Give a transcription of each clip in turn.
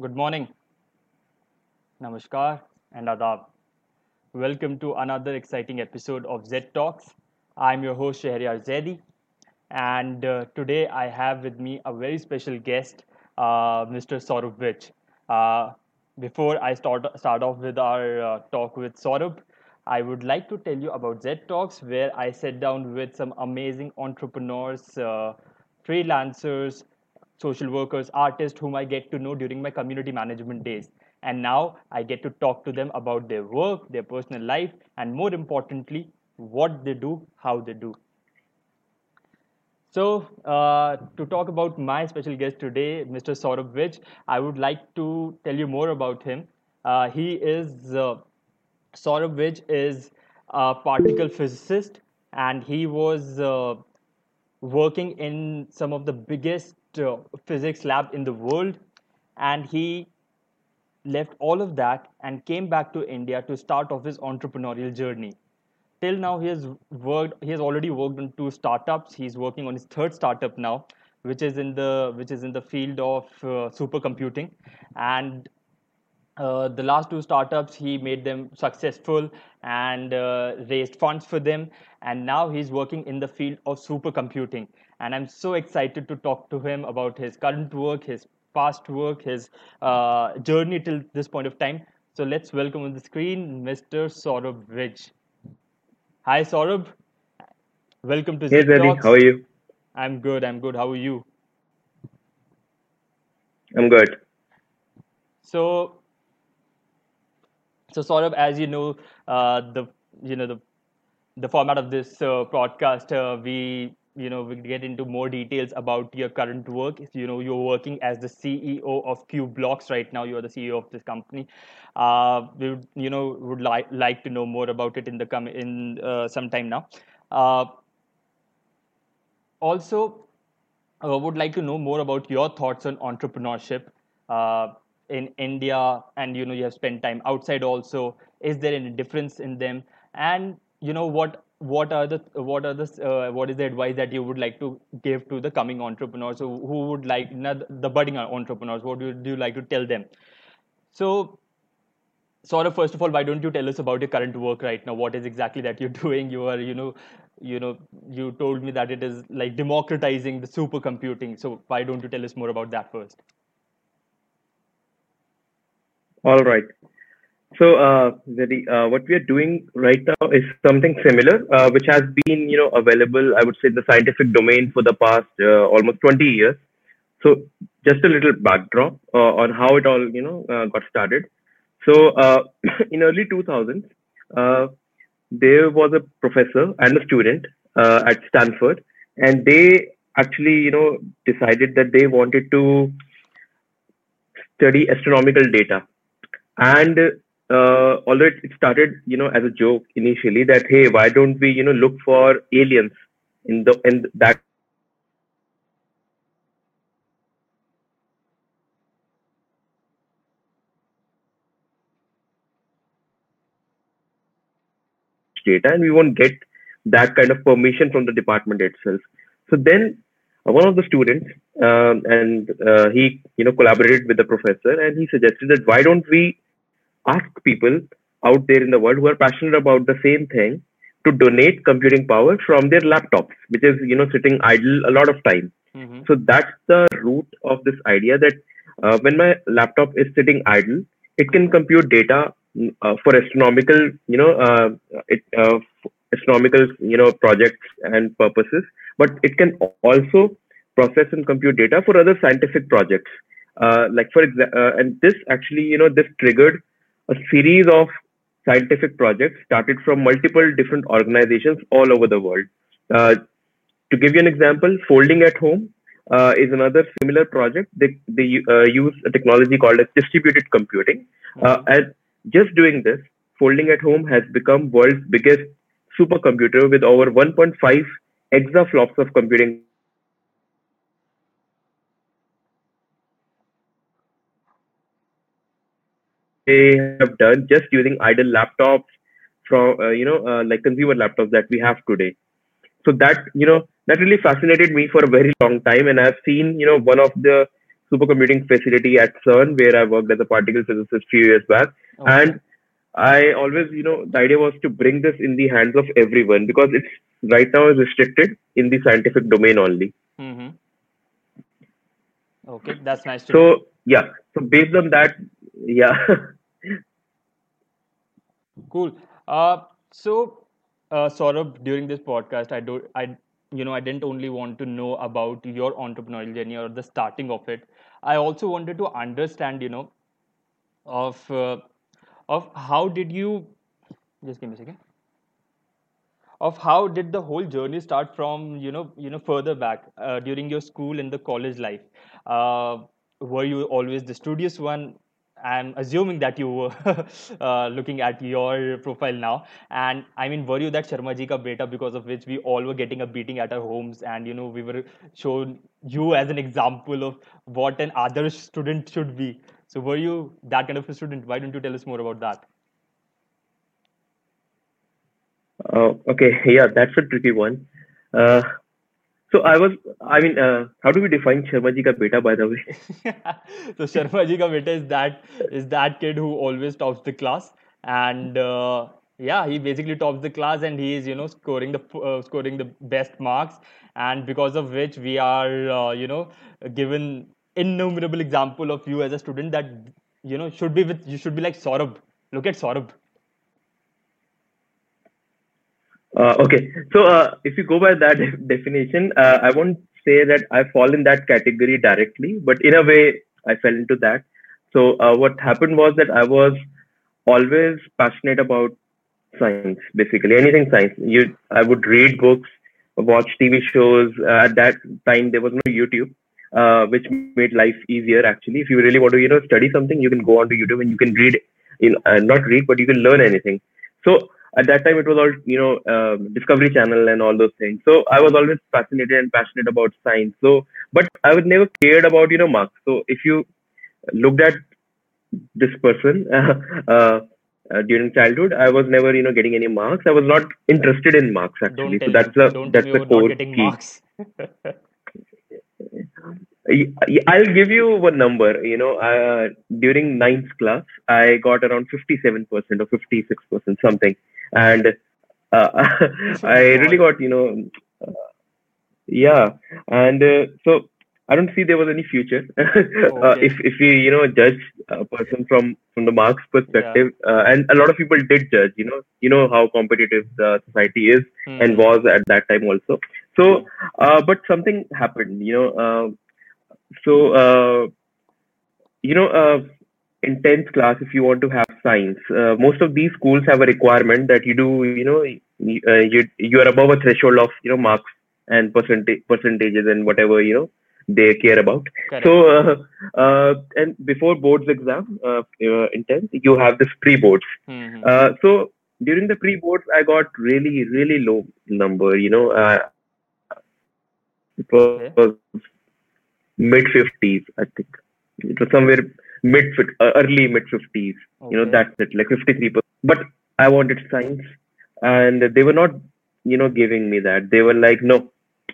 Good morning, Namaskar, and Adab. Welcome to another exciting episode of Z Talks. I'm your host Shahryar Zaidi, and uh, today I have with me a very special guest, uh, Mr. Saurabh Vij. Uh, before I start start off with our uh, talk with Saurabh, I would like to tell you about Z Talks, where I sit down with some amazing entrepreneurs, uh, freelancers, social workers, artists whom I get to know during my community management days. And now I get to talk to them about their work, their personal life, and more importantly, what they do, how they do. So, uh, to talk about my special guest today, Mr. Saurabh Vij, I would like to tell you more about him. Uh, he is uh, Saurabh Vij is a particle physicist, and he was uh, working in some of the biggest physics lab in the world, and he left all of that and came back to India to start off his entrepreneurial journey. Till now he has worked he has already worked on two startups. He's working on his third startup now which is in the which is in the field of uh, supercomputing. And uh, the last two startups he made them successful and uh, raised funds for them. And now he's working in the field of supercomputing and i'm so excited to talk to him about his current work his past work his uh, journey till this point of time so let's welcome on the screen mr saurabh Vij. Hi, Saurabh. Welcome to Hey Zeddy, how are you? I'm good. I'm good. How are you? I'm good. So, so Saurabh, as you know, uh, the you know the the format of this uh, podcast, uh, we you know we get into more details about your current work. You know, you're working as the CEO of Q Blocks right now. You are the CEO of this company. Uh, we would, you know would like like to know more about it in the come in uh, some time now. Uh, also, I would like to know more about your thoughts on entrepreneurship uh, in India, and you know you have spent time outside also. Is there any difference in them? And you know what what are the what are the uh, what is the advice that you would like to give to the coming entrepreneurs who, who would like the budding entrepreneurs? What do you, you like to tell them? So sort of first of all why don't you tell us about your current work right now what is exactly that you're doing you are you know you know you told me that it is like democratizing the supercomputing so why don't you tell us more about that first All right. So, uh, Zeddy, uh, what we are doing right now is something similar, uh, which has been, you know, available, I would say, in the scientific domain for the past uh, almost 20 years. So, just a little backdrop uh, on how it all, you know, uh, got started. So, in early 2000s, uh, there was a professor and a student at Stanford, and they actually, you know, decided that they wanted to study astronomical data and uh, although it, started you know as a joke initially that hey why don't we you know look for aliens in the in that data and we won't get that kind of permission from the department itself. So then uh, one of the students um, and uh, he you know collaborated with the professor and he suggested that why don't we ask people out there in the world who are passionate about the same thing to donate computing power from their laptops, which is you know sitting idle a lot of time. mm-hmm. So that's the root of this idea that uh, when my laptop is sitting idle, it can compute data mm, uh, for astronomical, you know, uh, it, uh, astronomical, you know, projects and purposes. But it can also process and compute data for other scientific projects. Uh, like for example, uh, and this actually, you know, this triggered a series of scientific projects started from multiple different organizations all over the world. Uh, to give you an example, Folding at Home uh, is another similar project. They, they uh, use a technology called as distributed computing. Uh, Mm-hmm. and just doing this, Folding at Home has become world's biggest supercomputer with over 1.5 exaflops of computing they have done just using idle laptops from uh, you know uh, like consumer laptops that we have today so that you know that really fascinated me for a very long time and i've seen you know one of the supercomputing facility at CERN, where I worked as a particle physicist few years back. Okay. And I always, you know, the idea was to bring this in the hands of everyone because it's right now is restricted in the scientific domain only. Mm-hmm. Okay, that's nice. So yeah, so based on that, yeah. Cool. Uh, so, uh, Saurabh, during this podcast, I do, I, you know, I didn't only want to know about your entrepreneurial journey or the starting of it. I also wanted to understand, you know, of uh, of how did you, just give me a second, of how did the whole journey start from, you know, you know, further back uh, during your school and the college life. Uh, were you always the studious one? I'm assuming that you were uh, looking at your profile now. And I mean, were you that Sharma ji ka beta because of which we all were getting a beating at our homes and, you know, we were shown you as an example of what an other student should be. So were you that kind of a student? Why don't you tell us more about that? Oh, okay. Yeah, that's a tricky one. Uh, so I was, I mean, uh, how do we define Sharma ji ka beta, by the way? so Sharma ji ka beta is that is that kid who always tops the class, and uh, yeah, he basically tops the class, and he is you know scoring the uh, scoring the best marks, and because of which we are uh, you know given innumerable example of you as a student that you know should be with you should be like Saurabh. Look at Saurabh. Uh, okay, so uh, if you go by that definition, uh, I won't say that I fall in that category directly, but in a way, I fell into that. So uh, what happened was that I was always passionate about science, basically anything science. You, I would read books, watch TV shows. Uh, at that time, there was no YouTube, uh, which made life easier. Actually, if you really want to, you know, study something, you can go onto YouTube and you can read, in not read, but you can learn anything. So at that time it was all you know um, discovery channel and all those things. So i was always fascinated and passionate about science. So but i was never cared about you know marks. So if you looked at this person uh, uh, during childhood i was never you know getting any marks. I was not interested in marks actually. So that's the Don't that's the core key. marks. Y- y- I'll give you one number. You know, uh, during ninth class, I got around 57% or 56%, something. And uh, I really got, you know, uh, yeah. And uh, so I don't see there was any future. uh, Okay. if, if we, you know, judge a person from, from the marks Yeah. perspective, uh, and a lot of people did judge, you know, you know how competitive the society is and Hmm. was at that time also. So, uh, but something happened, you know, uh, so, uh, you know, uh, in 10th class, if you want to have science, uh, most of these schools have a requirement that you do, you know, uh, you, you are above a threshold of, you know, marks and percentage, percentages and whatever, you know, they care about. Correct. So, uh, uh, and before boards exam, in 10th, you have this pre-boards. Hmm. Uh, so during the pre-boards, I got really, really low number, you know, uh, it Okay. Mid 50s, I think. It was somewhere mid, uh, early mid 50s. You know, that's it, like 53%. But I wanted science, and they were not, you know, giving me that. They were like, no.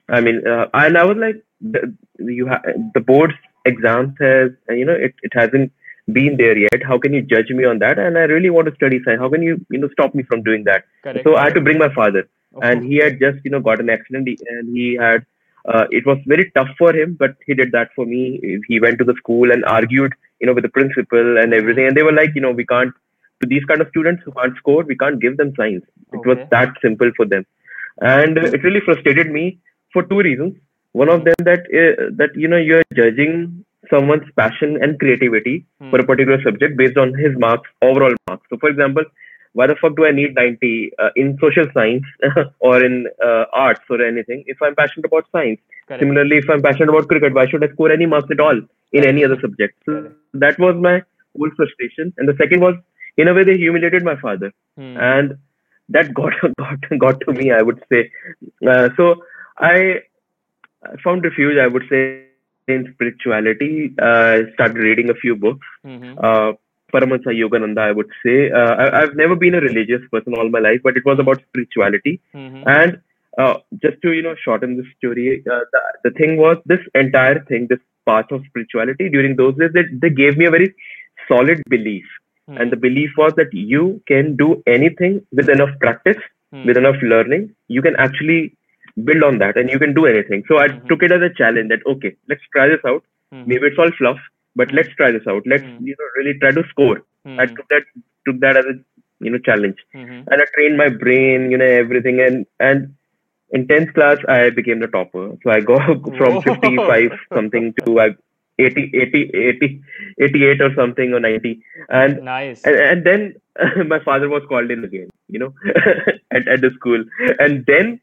I mean, uh, and I was like, the, you ha- the board's exams has, you know, it, it hasn't been there yet. How can you judge me on that? And I really want to study science. How can you, you know, stop me from doing that? Correct. So I had to bring my father and Oh, he had just you know got an accident and he had uh, it was very tough for him but he did that for me. He went to the school and argued you know with the principal and everything. And they were like you know we can't to these kind of students who can't score we can't give them science it was that simple for them. And it really frustrated me for two reasons. One of them that uh, that you know you're judging someone's passion and creativity Hmm. for a particular subject based on his marks overall marks. So for example why the fuck do I need 90 uh, in social science or in uh, arts or anything if I'm passionate about science? Correct. Similarly, if I'm passionate about cricket, why should I score any marks at all in any other subject? So Correct. that was my whole frustration. And the second was, in a way, they humiliated my father, Hmm. and that got got got to me. I would say. Uh, so I found refuge. I would say in spirituality. Uh, I started reading a few books Mhm. Paramahansa Yogananda, I would say. Uh, I, I've never been a religious person all my life, but it was about spirituality. Mhm. And uh, just to you know shorten this story, uh, the, the thing was this entire thing, this path of spirituality during those days, they, they gave me a very solid belief. Hmm. And the belief was that you can do anything with enough practice, Hmm. with enough learning. You can actually build on that and you can do anything. So I Mhm. took it as a challenge that, okay, let's try this out. Hmm. Maybe it's all fluff, but let's try this out. Let's, Hmm. you know, really try to score. Hmm. I took that, took that as a, you know, challenge Mhm. and I trained my brain, you know, everything. And and in tenth class, I became the topper. So I go from 55 something to uh, 80, 80, 80, 88 or something or 90. And Nice. and, and then my father was called in again, you know, at, at the school. And then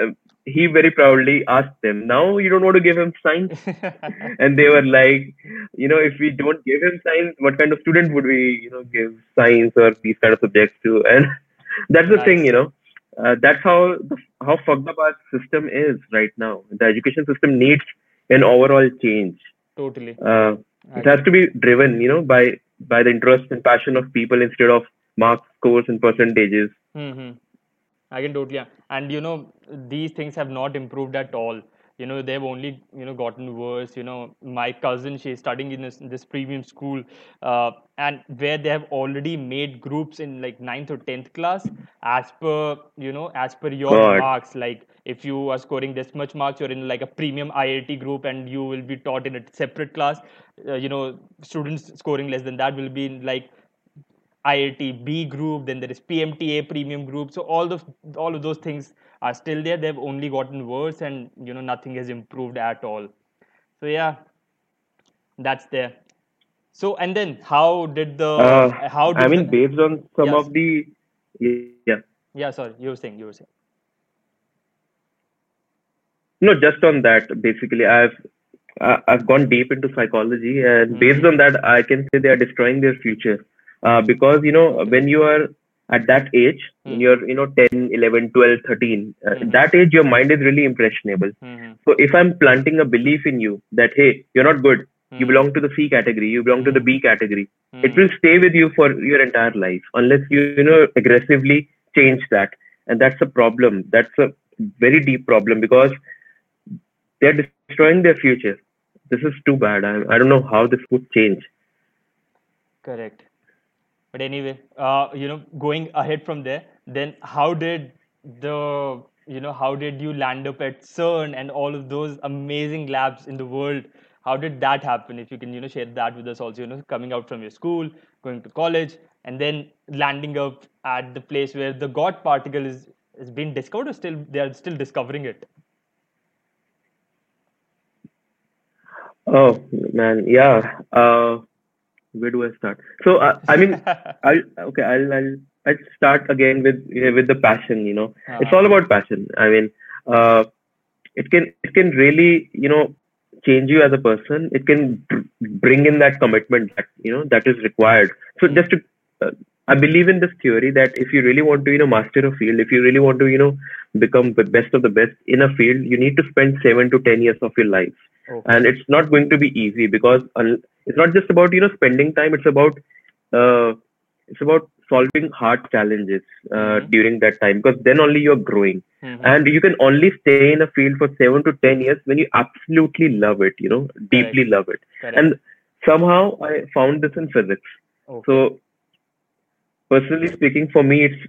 um, he very proudly asked them, now you don't want to give him science? and they were like, you know, if we don't give him science, what kind of student would we, you know, give science or these kind of subjects to? And that's the thing, you know. Uh, that's how the, how fucked up our system is right now. The education system needs an overall change. totally. Uh, it has to be driven, you know, by by the interest and passion of people instead of marks, scores, and percentages. hmm I can totally, and you know, these things have not improved at all. You know, they've only you know gotten worse. You know, my cousin, she's studying in this, this premium school, uh, and where they have already made groups in like ninth or tenth class as per you know as per your God. marks. Like if you are scoring this much marks, you're in like a premium IIT group, and you will be taught in a separate class. Uh, you know, students scoring less than that will be in like IIT B group, then there is PMTA premium group. So all of all of those things are still there. They've only gotten worse, and you know nothing has improved at all. So yeah, that's there. So and then how did the Uh, how did I mean, the, based on some of the yeah, yeah sorry you were saying you were saying no, just on that. Basically, I've I- I've gone deep into psychology, and Mhm. based on that, I can say they are destroying their future. Uh, because you know, when you are at that age, when Mhm. you're you know 10, 11, 12, 13, uh, Mhm. that age, your mind is really impressionable. hmm So if I'm planting a belief in you that hey, you're not good, you belong to the C category, you belong to the B category, it will stay with you for your entire life unless you you know aggressively change that. And that's a problem. That's a very deep problem because they're destroying their future. This is too bad. I, I don't know how this would change. Correct. But anyway, uh, you know, going ahead from there, then how did the you know how did you land up at CERN and all of those amazing labs in the world? How did that happen? If you can, you know, share that with us also. You know, coming out from your school, going to college, and then landing up at the place where the God particle is is being discovered, or still they are still discovering it. oh man yeah uh where do i start? So uh, i mean i'll okay i'll i'll i'll start again with with the passion you know. It's all about passion. I mean uh it can it can really you know change you as a person. It can br- bring in that commitment that you know that is required. So just to uh, i believe in this theory that if you really want to you know master a field if you really want to you know become the best of the best in a field you need to spend 7 to 10 years of your life Okay. and it's not going to be easy because it's not just about you know spending time it's about uh, it's about solving hard challenges uh, Mhm. during that time because then only you're growing Mhm. and you can only stay in a field for 7 to 10 years when you absolutely love it you know deeply love it Correct. and somehow i found this in physics Okay. so personally speaking for me it's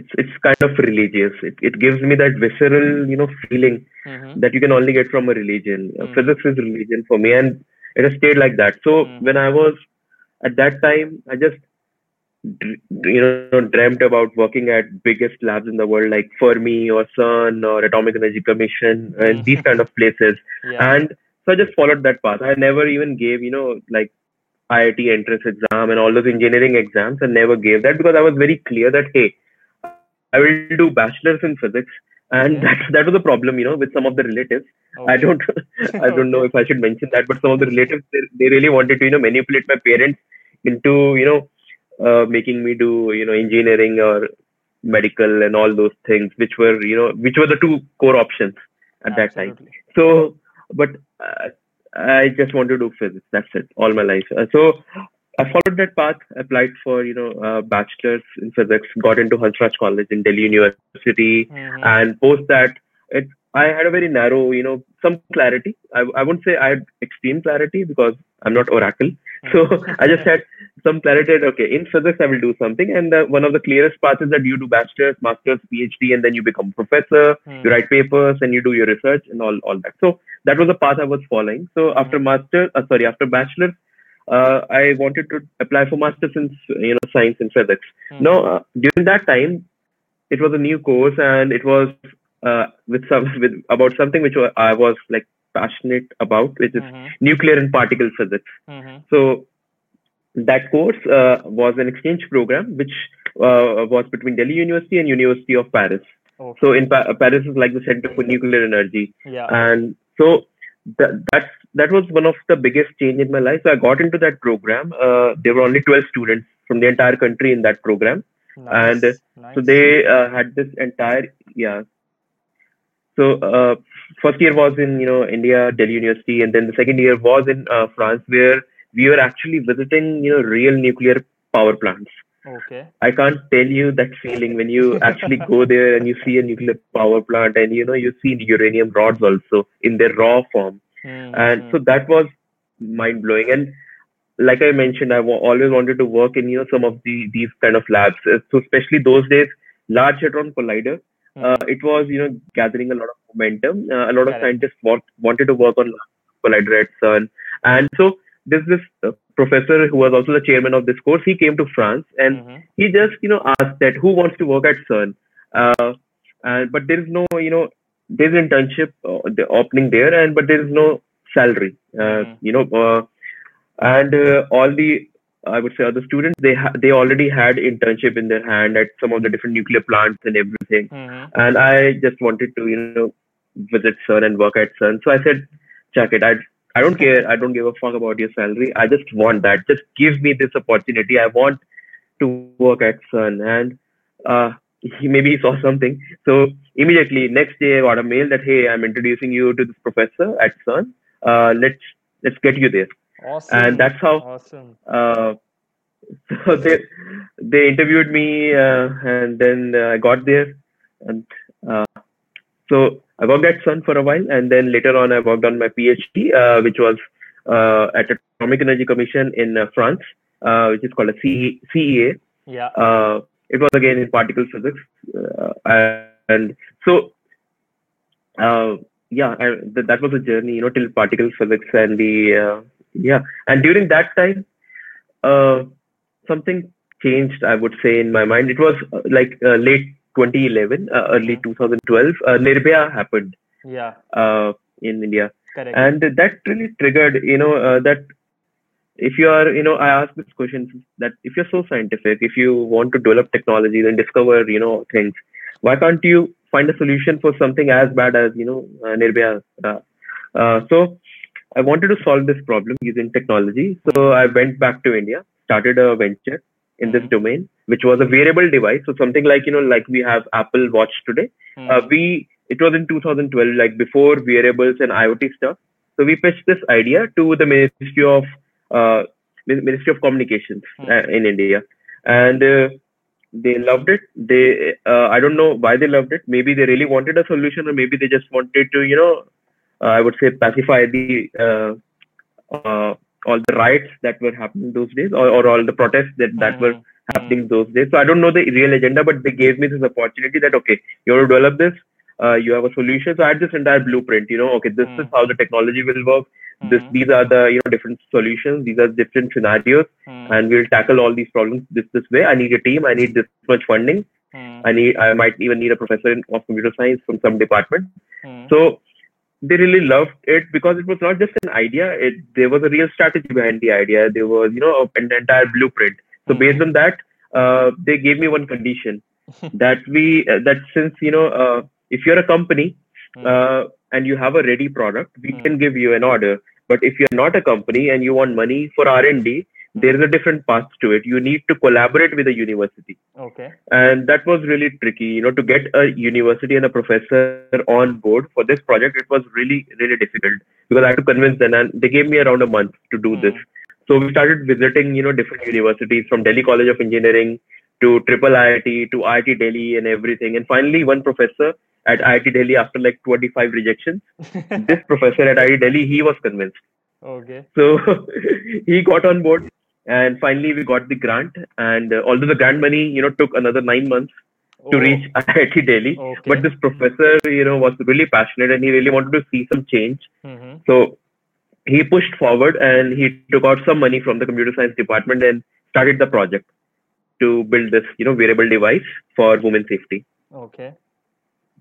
it's it's kind of religious it, it gives me that visceral you know feeling Mhm. that you can only get from a religion Uh, Mm. physics is religion for me and it has stayed like that so Mm. when i was at that time i just you know dreamt about working at biggest labs in the world like fermi or cern or atomic energy commission and Mm. these kind of places Yeah. and so i just followed that path i never even gave you know like iit entrance exam and all those engineering exams and never gave that because i was very clear that hey i will do bachelor's in physics and Okay. that that was a problem you know with some of the relatives. I don't i don't know if i should mention that but some of the relatives they, they really wanted to you know manipulate my parents into you know uh, making me do you know engineering or medical and all those things which were you know which were the two core options at that time. So but uh, i just want to do physics that's it all my life Uh, so i followed that path applied for you know uh, bachelor's in physics got into hansraj college in delhi university Mhm. and post that it I had a very narrow, you know, some clarity. I, I wouldn't say I had extreme clarity because I'm not Oracle. So I just had some clarity that, okay, in physics, I will do something. And uh, one of the clearest paths is that you do bachelor's, master's, PhD, and then you become professor, Hmm. you write papers, and you do your research and all, all that. So that was the path I was following. So after master, uh, sorry, after bachelor's, uh, I wanted to apply for master's in, you know, science and physics. Hmm. No, uh, during that time, it was a new course and it was uh, with some with about something which I was like passionate about, which is Mhm. nuclear and particle physics. Mhm. So that course uh, was an exchange program which uh, was between Delhi University and University of Paris. Okay. So in pa- Paris is like the center for nuclear energy, yeah. and so that that's that was one of the biggest change in my life. So I got into that program. Uh, there were only twelve students from the entire country in that program nice. and, nice. so they uh, had this entire yeah so uh, first year was in you know india delhi university and then the second year was in uh, france where we were actually visiting you know real nuclear power plants. Okay. i can't tell you that feeling when you actually go there and you see a nuclear power plant and you know you see uranium rods also in their raw form. Mhm. and so that was mind blowing and like i mentioned i always wanted to work in you know some of the these kind of labs. Uh, so especially those days large hadron collider Mhm. uh, it was you know gathering a lot of momentum. Uh, a lot of scientists want, wanted to work on collider at cern. And so there's this uh, professor who was also the chairman of this course he came to france and Mhm. he just you know asked that who wants to work at CERN, uh, and but there is no you know there's internship uh, the opening there, and but there is no salary, uh, Mhm. you know, uh, and uh, all the I would say other students they ha- they already had internship in their hand at some of the different nuclear plants and everything, Mhm. and I just wanted to you know visit CERN and work at CERN, so I said, check it, I. I don't care. I don't give a fuck about your salary. I just want that. Just give me this opportunity. I want to work at CERN. And uh, he maybe he saw something. So immediately next day, I got a mail that hey, I'm introducing you to this professor at CERN. Uh, let's let's get you there. Awesome. And that's how Awesome. uh, so they they interviewed me, uh, and then uh, I got there, and uh, so I worked at CERN for a while, and then later on I worked on my PhD, uh, which was uh, at Atomic Energy Commission in uh, France, uh, which is called a C- CEA. Yeah. Uh, it was again in particle physics, uh, and so uh, yeah, I, th- that was a journey, you know, till particle physics and the uh, yeah, and during that time, uh, something changed. I would say in my mind, it was uh, like uh, late 2011, uh, early 2012. Uh, Nirbhaya happened Yeah. uh, in India, Correct. and that really triggered, you know, uh, that if you are, you know, I ask this question that if you're so scientific, if you want to develop technology and discover, you know, things, why can't you find a solution for something as bad as, you know, uh, Nirbhaya? Uh, uh, so I wanted to solve this problem using technology. So I went back to India, started a venture in this domain, which was a wearable device. So something like, you know, like we have Apple Watch today. Mhm. Uh, we it was in 2012, like before wearables and IoT stuff. So we pitched this idea to the Ministry of uh, Ministry of Communications Hmm. uh, in India, and uh, they loved it. They uh, I don't know why they loved it. Maybe they really wanted a solution, or maybe they just wanted to, you know, uh, I would say pacify the uh, uh, all the riots that were happening those days, or, or all the protests that that were Mhm. happening those days. So I don't know the real agenda, but they gave me this opportunity that okay, you want to develop this, uh, you have a solution. So I had this entire blueprint. You know, okay, this is Mm. how the technology will work. This Mhm. these are the you know different solutions. These are different scenarios, Mhm. and we'll tackle all these problems this this way. I need a team. I need this much funding. Mhm. I need I might even need a professor in, of computer science from some department. Mhm. So they really loved it because it was not just an idea. It there was a real strategy behind the idea. There was you know an entire blueprint. So Mhm. based on that, uh, they gave me one condition that we uh, that since you know uh, if you're a company Mhm. uh, and you have a ready product, we Mm. can give you an order. But if you're not a company and you want money for R and D, there is a different path to it. You need to collaborate with a university Okay. and that was really tricky you know to get a university and a professor on board for this project it was really really difficult because i had to convince them and they gave me around a month to do this hmm. so we started visiting you know different universities from delhi college of engineering to triple iit to iit delhi and everything and finally one professor at IIT Delhi after like 25 rejections. this professor at IIT Delhi, he was convinced. okay. So he got on board, and finally we got the grant. And uh, although the grant money, you know, took another nine months to Oh, reach IIT Delhi, Okay. but this professor, you know, was really passionate and he really wanted to see some change. mhm. So he pushed forward and he took out some money from the computer science department and started the project to build this, you know, wearable device for women safety. Okay.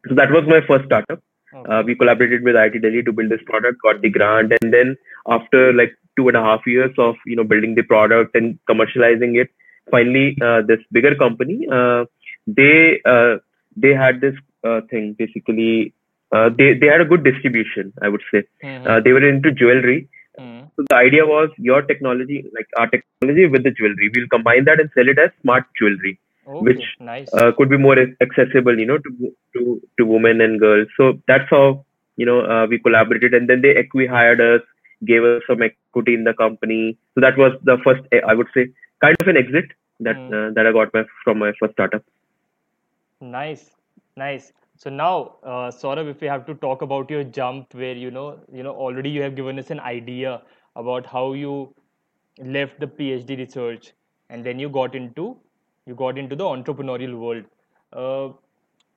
So that was my first startup. Uh, we collaborated with IIT Delhi to build this product, got the grant, and then after like two and a half years of you know building the product and commercializing it, finally uh, this bigger company uh, they uh, they had this uh, thing basically. Uh, they they had a good distribution, I would say. Mhm. Uh, they were into jewelry, Mhm. so the idea was your technology, like our technology with the jewelry, we'll combine that and sell it as smart jewelry Which, nice. uh, could be more accessible, you know, to to to women and girls. So that's how you know uh, we collaborated, and then they equi hired us, gave us some equity in the company. So that was the first, eh, I would say, kind of an exit that Mm. uh, that I got my, from my first startup. Nice, nice. So now, uh, Saurabh, if we have to talk about your jump, where you know, you know, already you have given us an idea about how you left the PhD research and then you got into you got into the entrepreneurial world. Uh,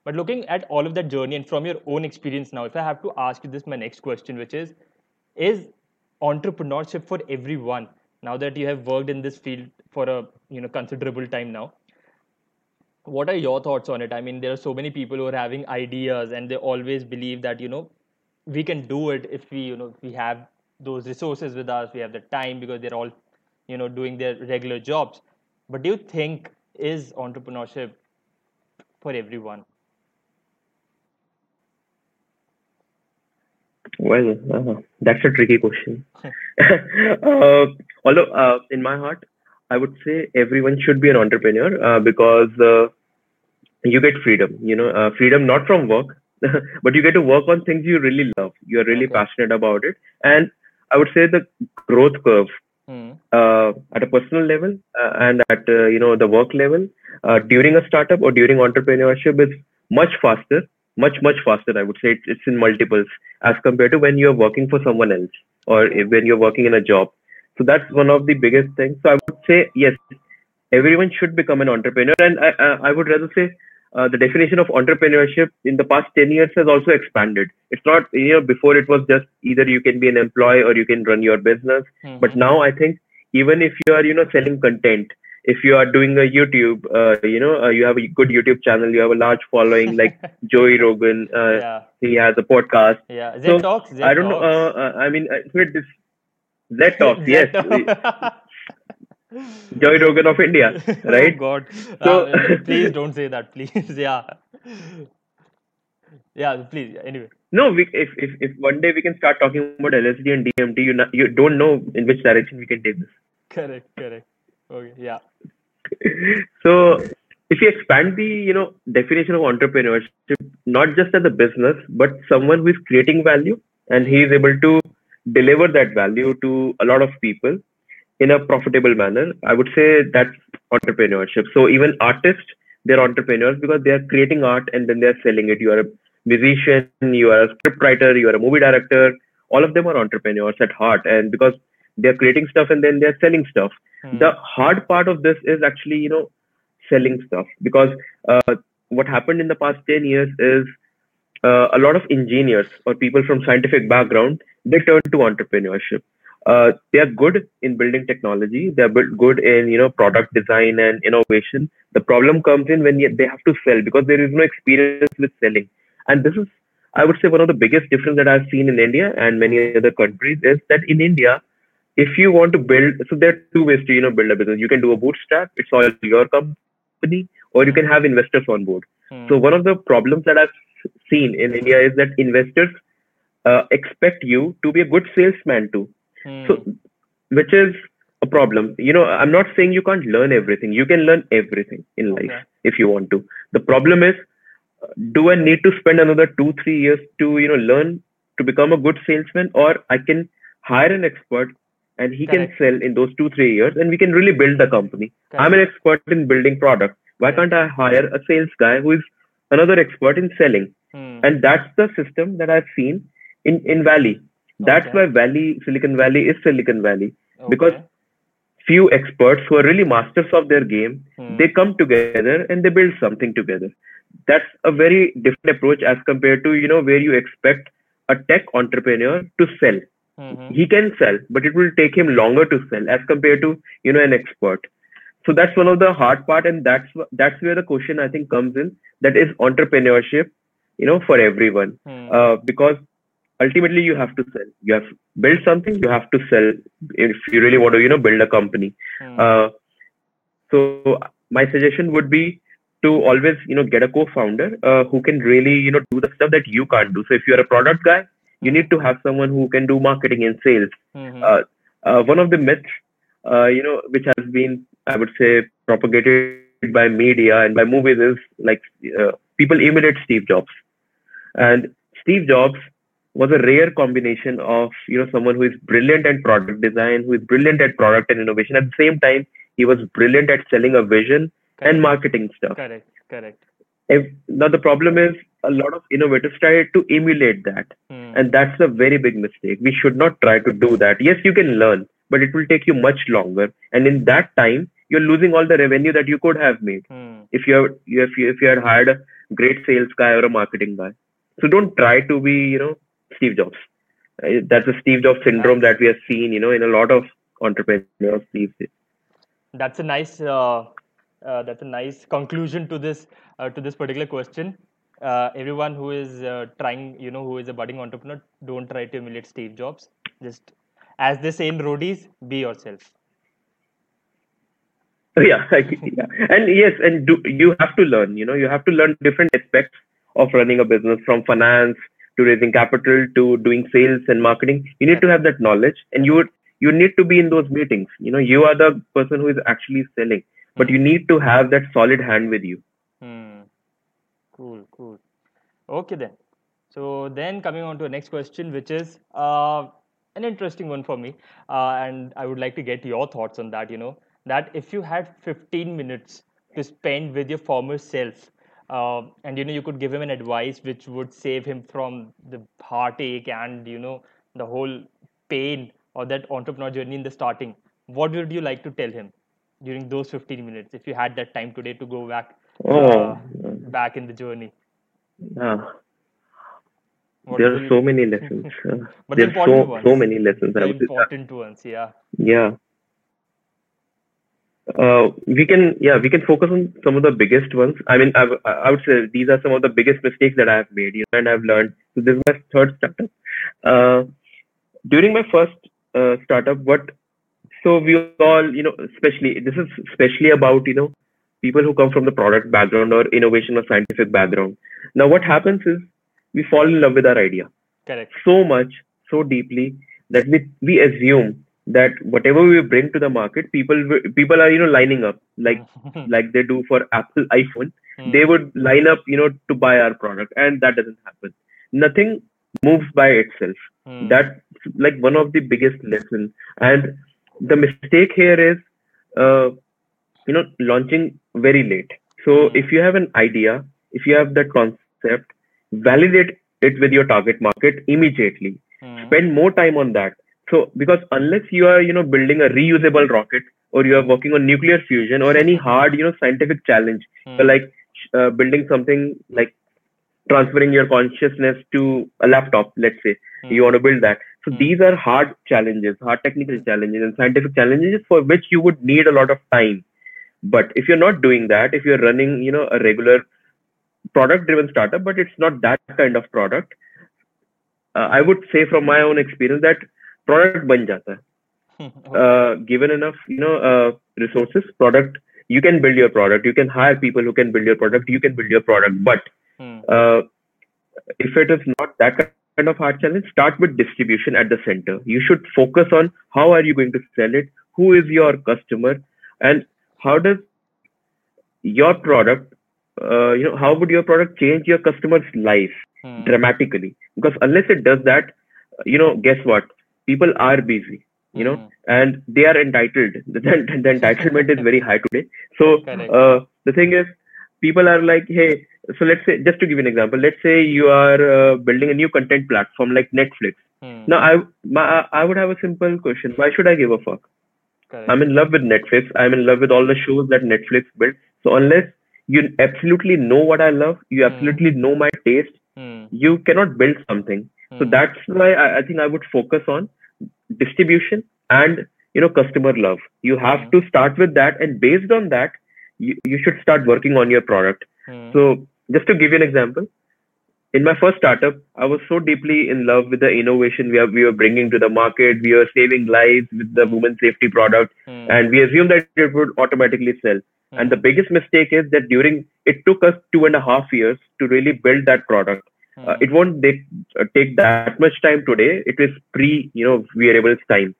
but looking at all of that journey and from your own experience now, if I have to ask you this, my next question, which is, is entrepreneurship for everyone? Now that you have worked in this field for a you know considerable time now, what are your thoughts on it i mean there are so many people who are having ideas and they always believe that you know we can do it if we you know we have those resources with us we have the time because they're all you know doing their regular jobs but do you think is entrepreneurship for everyone Well, uh, that's a tricky question. uh, although, uh, in my heart, I would say everyone should be an entrepreneur uh, because uh, you get freedom. You know, uh, freedom not from work, but you get to work on things you really love. You are really Okay. passionate about it, and I would say the growth curve hmm. uh, at a personal level uh, and at uh, you know the work level uh, during a startup or during entrepreneurship is much faster much much faster i would say. It's, in multiples as compared to when you're working for someone else or when you're working in a job. So that's one of the biggest things. So i would say yes everyone should become an entrepreneur. And i, I, I would rather say uh, the definition of entrepreneurship in the past 10 years has also expanded it's not you know before it was just either you can be an employee or you can run your business but Mhm. now I think even if you are, you know, selling content, if you are doing a YouTube, uh, you know, uh, you have a good YouTube channel, you have a large following like Joey Rogan, uh, yeah he has a podcast. yeah Z So, talks Z I don't know. Uh, Talks. I mean, uh, this Z Talks, yes, Joey Rogan of India, oh right? god. So- Uh, please don't say that please. Yeah. Yeah please. Anyway. No, we, if, if if one day we can start talking about LSD and DMT, you not, you don't know in which direction we can take this. correct correct. Okay yeah. So if you expand the you know definition of entrepreneurship not just as a business but someone who is creating value and he is able to deliver that value to a lot of people in a profitable manner i would say that's entrepreneurship. So even artists they're entrepreneurs because they are creating art and then they're selling it. You are a musician you are a script writer you are a movie director. All of them are entrepreneurs at heart and because they're creating stuff and then they're selling stuff. Hmm. the hard part of this is actually you know selling stuff because uh, what happened in the past 10 years is uh, a lot of engineers or people from scientific background they turn to entrepreneurship uh, they are good in building technology. They are good in you know product design and innovation. The problem comes in when they have to sell because there is no experience with selling. And this is i would say one of the biggest difference that i've seen in india and many other countries is that in india if you want to build so there are two ways to you know build a business. You can do a bootstrap. It's all your company or you can have investors on board. Hmm. so one of the problems that i've seen in india is that investors uh, expect you to be a good salesman too Hmm. so which is a problem you know i'm not saying you can't learn everything you can learn everything in life Okay. if you want to the problem is uh, do i need to spend another 2 3 years to you know learn to become a good salesman or i can hire an expert and he Correct. can sell in those 2 3 years and we can really build the company i'm an expert in building product why can't i hire a sales guy who is another expert in selling Hmm. and that's the system that I've seen in in Valley. That's Okay. why Valley, Silicon Valley is Silicon Valley. because Few experts who are really masters of their game, Hmm. they come together and they build something together. That's a very different approach as compared to you know where you expect a tech entrepreneur to sell. Mhm. He can sell, but it will take him longer to sell as compared to you know an expert. So that's one of the hard part, and that's that's where the question I think comes in. That is entrepreneurship, you know, for everyone Hmm. uh, because ultimately you have to sell. You have built something you have to sell if you really want to you know build a company. Hmm. uh, so my suggestion would be to always you know get a co-founder uh, who can really you know do the stuff that you can't do. So if you're a product guy you need to have someone who can do marketing and sales. Mhm. uh, uh, one of the myths uh, you know which has been i would say propagated by media and by movies is like uh, people emulate steve jobs. And steve jobs was a rare combination of you know someone who is brilliant at product design who is brilliant at product and innovation at the same time he was brilliant at selling a vision and marketing stuff Correct. Correct. if, now the problem is a lot of innovators try to emulate that Hmm. and that's a very big mistake we should not try to do that yes you can learn but it will take you much longer and in that time you're losing all the revenue that you could have made Hmm. if you have if you, if you had hired a great sales guy or a marketing guy so don't try to be you know steve jobs Uh, that's a steve jobs syndrome that we have seen you know in a lot of entrepreneurs these days That's a nice. Uh, uh, that's a nice conclusion to this uh, to this particular question. Uh, everyone who is uh, trying, you know, who is a budding entrepreneur, don't try to emulate Steve Jobs. Just as they say in roadies, be yourself. yeah, yeah and yes and do you have to learn you know you have to learn different aspects of running a business from finance to raising capital to doing sales and marketing you need to have that knowledge and you would you need to be in those meetings you know you are the person who is actually selling but you need to have that solid hand with you Hmm. Cool, cool. Okay then. So then coming on to the next question, which is uh, an interesting one for me, uh, and I would like to get your thoughts on that. You know, that if you had 15 minutes to spend with your former self, uh, and you know you could give him an advice which would save him from the heartache and you know the whole pain or that entrepreneur journey in the starting, what would you like to tell him during those 15 minutes if you had that time today to go back oh uh, back in the journey. yeah. What there are so many lessons But the there's so so many lessons the important ones, yeah. Yeah. Uh, we can, yeah, we can focus on some of the biggest ones. I mean, I would say these are some of the biggest mistakes that I have made, you know, and I've learned. So this is my third startup. Uh, during my first uh, startup, what? So we all, you know, especially this is especially about you know people who come from the product background or innovation or scientific background. Now, what happens is we fall in love with our idea Correct. so much, so deeply that we we assume that whatever we bring to the market, people people are you know lining up like like they do for Apple iPhone. Hmm. They would line up you know to buy our product, and that doesn't happen. Nothing moves by itself. Hmm. That's like one of the biggest lessons. And the mistake here is, uh, you know, launching very late. So Hmm. if you have an idea, if you have that concept, validate it with your target market immediately. Hmm. Spend more time on that. So because unless you are, you know, building a reusable rocket or you are working on nuclear fusion or any hard, you know, scientific challenge, so like uh, building something like transferring your consciousness to a laptop, let's say Hmm. you want to build that. So Hmm. these are hard challenges, hard technical challenges and scientific challenges for which you would need a lot of time. But if you're not doing that, if you're running, you know, a regular product driven startup, but it's not that kind of product, uh, I would say from my own experience that Uh, given enough, you know, uh, resources, product, you can build your product. You can hire people who can build your product. You can build your product. But Hmm. uh, if it is not that kind of hard challenge, start with distribution at the center. You should focus on how are you going to sell it, who is your customer, and how does your product, uh, you know, how would your product change your customer's life Hmm. dramatically? Because unless it does that, you know, guess what? People are busy, you know, Hmm. and they are entitled. The, the entitlement is very high today. So uh, the thing is, people are like, hey, so let's say just to give you an example let's say you are uh, building a new content platform like netflix Hmm. now i my, i would have a simple question why should i give a fuck Correct. i'm in love with netflix i'm in love with all the shows that netflix built so unless you absolutely know what i love you Hmm. absolutely know my taste Hmm. you cannot build something so Hmm. that's why I, I think i would focus on distribution and you know customer love you have Hmm. to start with that and based on that you, you should start working on your product Hmm. so just to give you an example, in my first startup, I was so deeply in love with the innovation we are we were bringing to the market. We were saving lives with the women safety product, Hmm. and we assumed that it would automatically sell. And the Hmm. biggest mistake is that during it took us two and a half years to really build that product. Uh, Hmm. it won't take, uh, take that much time today. It was pre, you know, wearables time.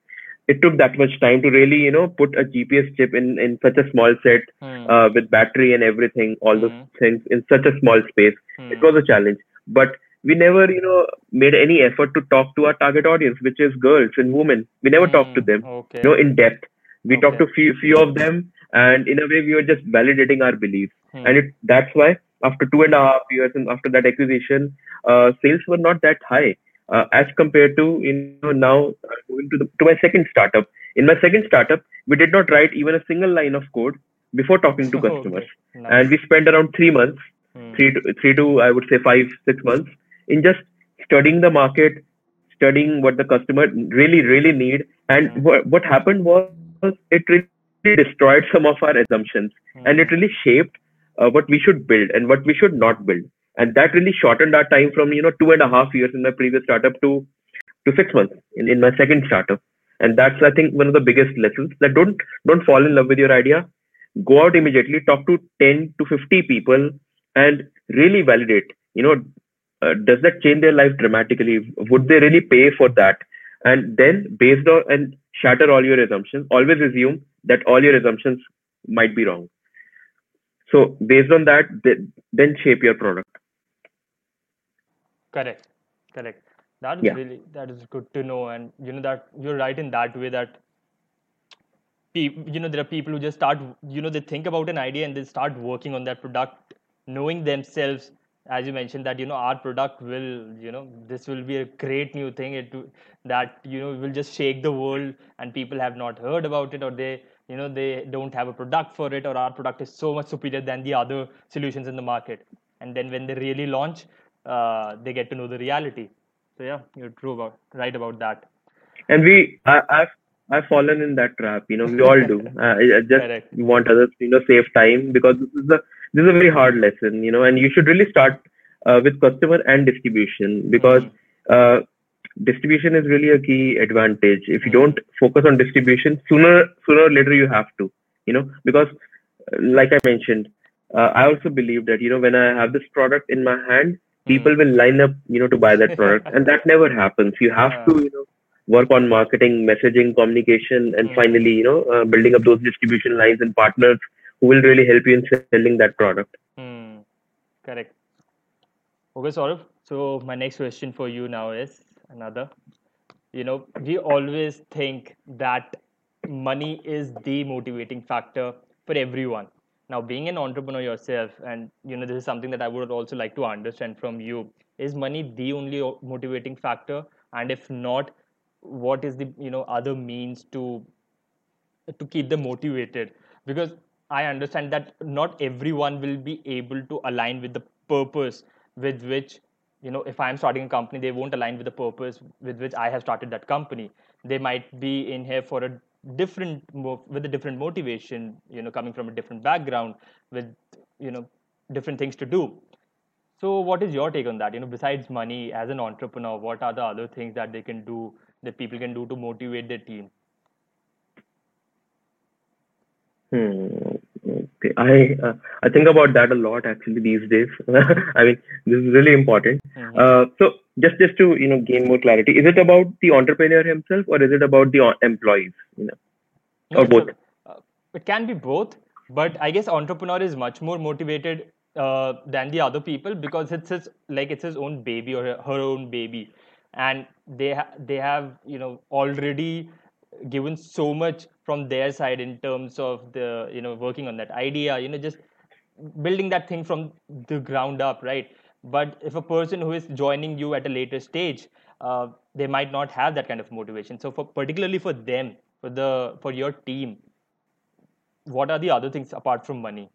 It took that much time to really, you know, put a GPS chip in in such a small set Hmm. uh, with battery and everything, all those Hmm. things in such a small space. Hmm. It was a challenge, but we never, you know, made any effort to talk to our target audience, which is girls and women. We never talked to Hmm. them, Okay. you know, in depth. We talked to few few of them, and in a way, we were just validating our beliefs. And it that's why after two and a half years and after that acquisition, uh, sales were not that high uh, as compared to you know now uh, going to the to my second startup. In my second startup, we did not write even a single line of code before talking to Okay. customers, Nice. and we spent around three months Hmm. three to three to I would say five six months in just studying the market, studying what the customer really really need, and Hmm. what what happened was it really destroyed some of our assumptions, and it Hmm. really shaped uh, what we should build and what we should not build, and that really shortened our time from you know two and a half years in my previous startup to to six months in, in my second startup, and that's I think one of the biggest lessons. That don't don't fall in love with your idea. Go out immediately talk to 10 to 50 people and really validate you know uh, does that change their life dramatically? Would they really pay for that? And then based on and shatter all your assumptions. Always assume that all your assumptions might be wrong so based on that then shape your product Correct. Correct. That is Yeah. really that is good to know, and you know that you're right in that way that you know, there are people who just start, you know, they think about an idea and they start working on that product, knowing themselves, as you mentioned, that you know our product will, you know, this will be a great new thing. It that you know will just shake the world, and people have not heard about it, or they, you know, they don't have a product for it, or our product is so much superior than the other solutions in the market. And then when they really launch, uh, they get to know the reality. So yeah, you're true about right about that. and we I, i've i've fallen in that trap you know we all do uh, I, I just Correct. want others to you know save time because this is a this is a very hard lesson you know and you should really start uh, with customer and distribution because Mhm. uh, distribution is really a key advantage if you Mhm. don't focus on distribution sooner sooner or later you have to you know because uh, like i mentioned uh, i also believe that you know when i have this product in my hand people will line up you know to buy that product and that never happens you have to you know work on marketing messaging communication and Mm. finally you know uh, building up those distribution lines and partners who will really help you in selling that product Hmm. Correct. Okay, Saurabh. So my next question for you now is another. You know, we always think that money is the motivating factor for everyone. Now, being an entrepreneur yourself, and you know, this is something that I would also like to understand from you. Is money the only motivating factor? And if not, what is the you know other means to to keep them motivated because i understand that not everyone will be able to align with the purpose with which you know if i'm starting a company they won't align with the purpose with which i have started that company. They might be in here for a different with a different motivation you know coming from a different background with you know different things to do. So what is your take on that? You know besides money as an entrepreneur what are the other things that they can do that people can do to motivate their team? Hmm. Okay. I uh, I think about that a lot actually these days. I mean, this is really important. Mhm. Uh, so just just to you know gain more clarity, is it about the entrepreneur himself or is it about the employees? You know, or a- both? uh, it can be both, but I guess entrepreneur is much more motivated uh, than the other people because it's his like it's his own baby or her her own baby, and they ha- they have you know already given so much from their side in terms of the you know working on that idea you know just building that thing from the ground up right but if a person who is joining you at a later stage uh, they might not have that kind of motivation so for particularly for them for the for your team what are the other things apart from money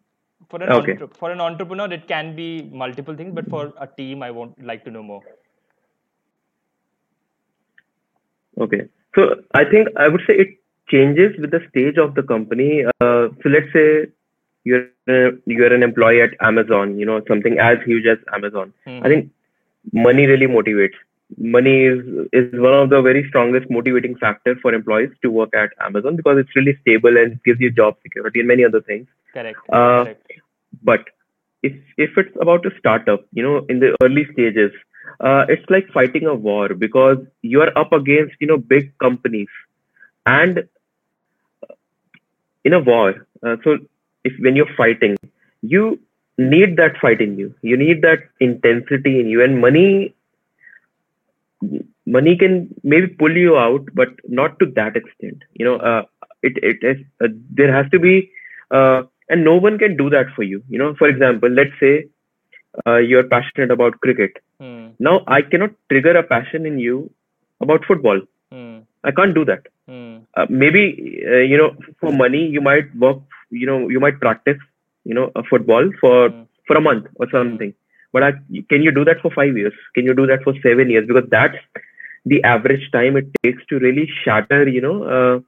for an Okay. entre- for an entrepreneur it can be multiple things but for a team i won't like to know more Okay. So I think I would say it changes with the stage of the company. Uh, so let's say you're a, you're an employee at Amazon, you know, something as huge as Amazon. Hmm. I think money really motivates. Money is is one of the very strongest motivating factor for employees to work at Amazon because it's really stable and gives you job security and many other things. correct Uh, correct but if if it's about a startup you know in the early stages uh, it's like fighting a war because you are up against you know big companies and uh, in a war uh, so if when you're fighting you need that fight in you. You need that intensity in you and money money can maybe pull you out but not to that extent. You know uh, it it is uh, there has to be uh, and no one can do that for you. You know for example let's say uh, you're passionate about cricket Hmm. now i cannot trigger a passion in you about football. Hmm. i can't do that. Hmm. uh, maybe uh, you know for money you might work you know you might practice you know a football for for a month or something. But I, can you do that for five years? Can you do that for seven years? Because that's the average time it takes to really shatter you know uh,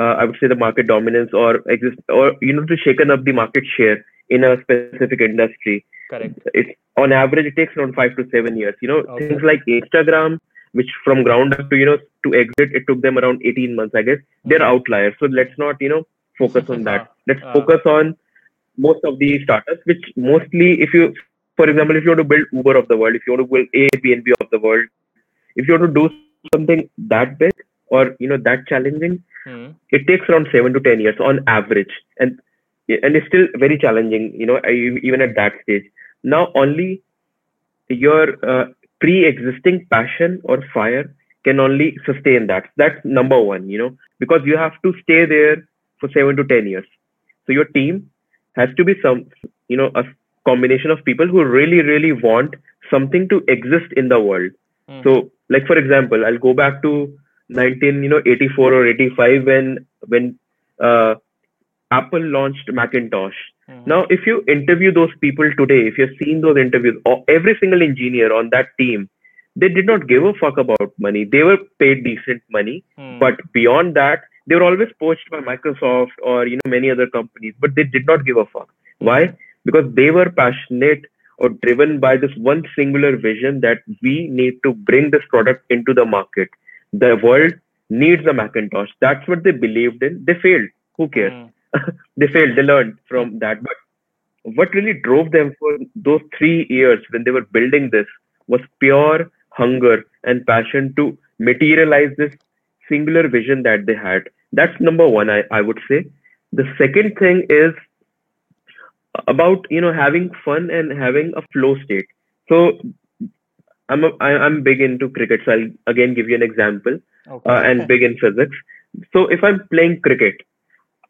uh, i would say the market dominance or exist or you know to shaken up the market share in a specific industry correct it's on average it takes around five to seven years you know Okay. things like instagram which from ground up to you know to exit it took them around 18 months i guess they're Mhm. outliers so let's not you know focus on that let's Ah. focus on most of the startups which mostly if you for example if you want to build uber of the world if you want to build airbnb of the world if you want to do something that big or you know that challenging Hmm. it takes around seven to ten years on average and and it's still very challenging you know even at that stage now only your uh, pre-existing passion or fire can only sustain that. That's number one you know because you have to stay there for seven to ten years. So your team has to be some you know a combination of people who really really want something to exist in the world. Hmm. so like for example i'll go back to 19 you know 84 or 85 when when uh, apple launched macintosh Hmm. now if you interview those people today if you've seen those interviews or every single engineer on that team they did not give a fuck about money. They were paid decent money. Hmm. but beyond that they were always poached by microsoft or you know many other companies but they did not give a fuck. Why? Because they were passionate or driven by this one singular vision that we need to bring this product into the market. The world needs a macintosh. That's what they believed in. They failed. Who cares? Hmm. they failed they learned from that. But what really drove them for those three years when they were building this was pure hunger and passion to materialize this singular vision that they had. That's number one i, I would say. The second thing is about you know having fun and having a flow state. So i'm a, I, i'm big into cricket so i'll again give you an example okay. uh, and big in physics. So if I'm playing cricket,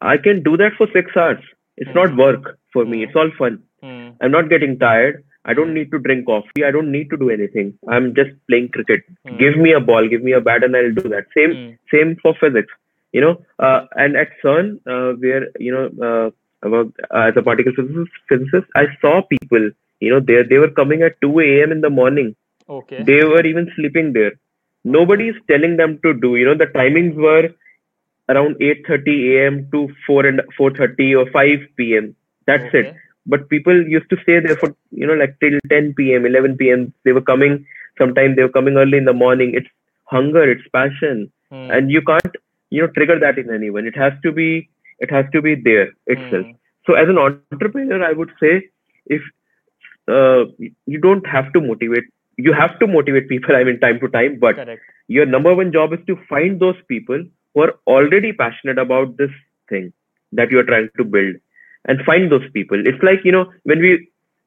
I can do that for six hours. It's not Mhm. work for me. Mhm. It's all fun. Hmm. I'm not getting tired. I don't need to drink coffee. I don't need to do anything. I'm just playing cricket. Hmm. Give me a ball, give me a bat, and I'll do that. Same, Hmm. same for physics. You know, uh, and at CERN, uh, where you know, uh, about, uh, as a particle physicist, physicist, I saw people. You know, they they were coming at 2 a.m. in the morning okay they were even sleeping there nobody is telling them to do you know the timings were around 8:30 a.m. to 4 and 4:30 or 5 p.m. that's it but people used to stay there for you know like till 10 p.m. 11 p.m. they were coming sometimes they were coming early in the morning it's hunger it's passion Hmm. and you can't you know trigger that in anyone it has to be it has to be there itself Hmm. so as an entrepreneur i would say if uh, you don't have to motivate you have to motivate people i mean time to time but correct your number one job is to find those people who are already passionate about this thing that you are trying to build and find those people it's like you know when we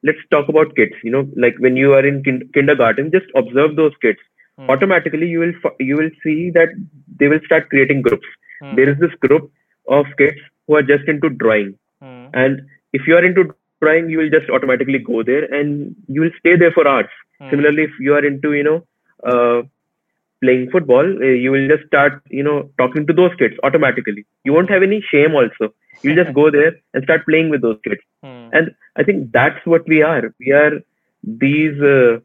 let's talk about kids you know like when you are in kin- kindergarten just observe those kids Hmm. automatically you will f- you will see that they will start creating groups Hmm. there is this group of kids who are just into drawing Hmm. and if you are into drawing, you will just automatically go there and you will stay there for hours. Similarly, if you are into, you know, uh, playing football, uh, you will just start, you know, talking to those kids automatically. You won't have any shame also. You'll just go there and start playing with those kids. Hmm. And I think that's what we are. We are these, uh,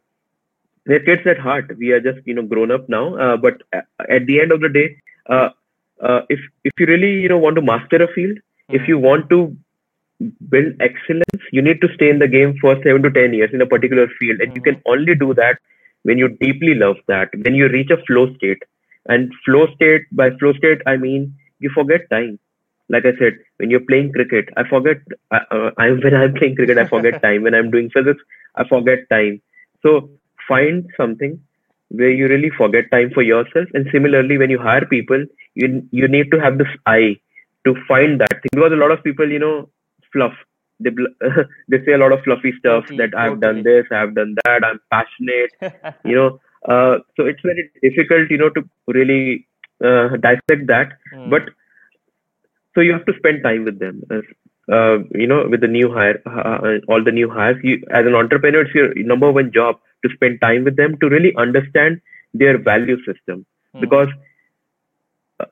we're kids at heart. We are just, you know, grown up now. Uh, but at the end of the day, uh, uh, if if you really, you know, want to master a field, if Hmm. you want to build excellence, you need to stay in the game for seven to ten years in a particular field, and you can only do that when you deeply love that. When you reach a flow state, and flow state by flow state, I mean you forget time. Like I said, when you're playing cricket, I forget. I, uh, I when I'm playing cricket, I forget time. When I'm doing physics, I forget time. So find something where you really forget time for yourself. And similarly, when you hire people, you you need to have this eye to find that thing because a lot of people, you know, fluff. They bl- they say a lot of fluffy stuff Totally, that I've done this, I've done that, I'm passionate, you know. Uh, so it's very difficult, you know, to really uh, dissect that. Hmm. But so you have to spend time with them. Uh, uh, you know, with the new hire, uh, all the new hires, you as an entrepreneur, it's your number one job to spend time with them to really understand their value system. Hmm. Because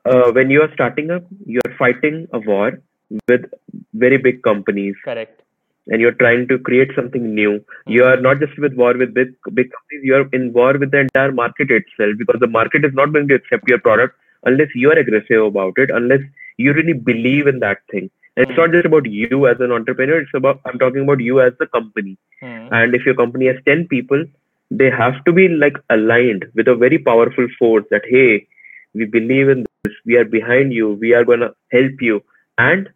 uh, when you are starting up, you are fighting a war with very big companies, Correct. and you're trying to create something new. You are not just with war with big big companies; you are in war with the entire market itself. Because the market is not going to accept your product unless you are aggressive about it, unless you really believe in that thing. And it's Hmm. not just about you as an entrepreneur; it's about I'm talking about you as the company. Hmm. And if your company has 10 people, they have to be like aligned with a very powerful force that, hey, we believe in this, we are behind you, we are going to help you. And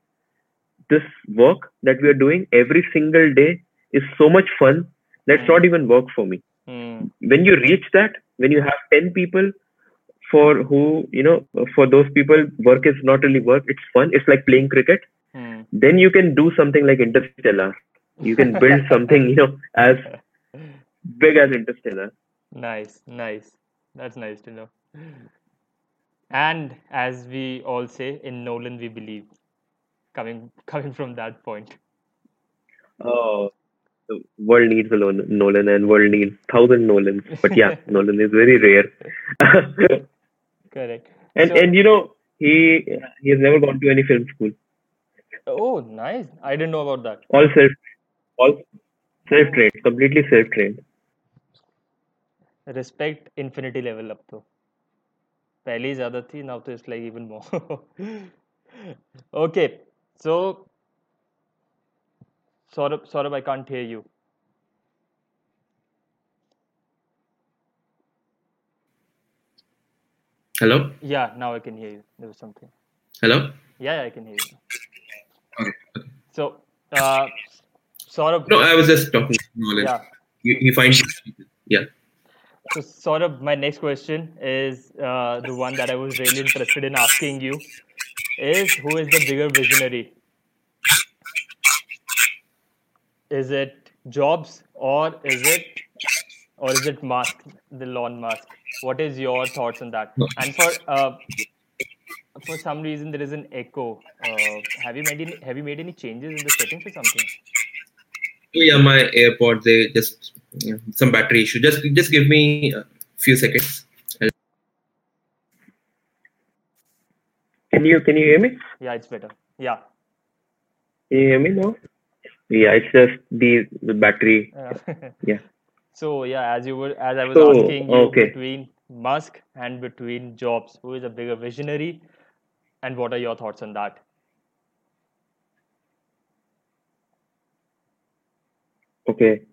this work that we are doing every single day is so much fun that's Mm. not even work for me. Hmm. When you reach that, when you have 10 people for who, you know, for those people, work is not really work, it's fun, it's like playing cricket. Hmm. Then you can do something like Interstellar. You can build something, you know, as big as Interstellar. Nice, nice. That's nice to know. And as we all say, in Nolan we believe Coming coming from that point. Oh, the world needs a Nolan, Nolan and world needs thousand Nolans. But yeah, Nolan is very rare. Correct. and So- and you know he he has never gone to any film school. Oh, nice. I didn't know about that. All self all self trained, completely self trained. Respect infinity level up तो पहले ही ज़्यादा थी now तो it's like even more okay so Saurabh Saurabh I can't hear you Hello? yeah now I can hear you there was something Hello? yeah, yeah I can hear you Okay. okay. so uh, Saurabh No, I was just talking knowledge. yeah You, you find yeah. So, Saurabh, my next question is uh, the one that I was really interested in asking you is who is the bigger visionary? Is it Jobs or is it or is it Musk, the Elon Musk? What is your thoughts on that? And for uh, for some reason there is an echo. Uh, have you made any have you made any changes in the settings or something? Oh yeah, my AirPod they just yeah, some battery issue. Just just give me a few seconds. I'll- Can you can you hear me? Yeah, it's better. Yeah. Can you hear me now? Yeah, it's just the, the battery. Uh, Yeah. So yeah, as you were, as I was So, asking you okay. between Musk and between Jobs, who is a bigger visionary, and what are your thoughts on that? Okay.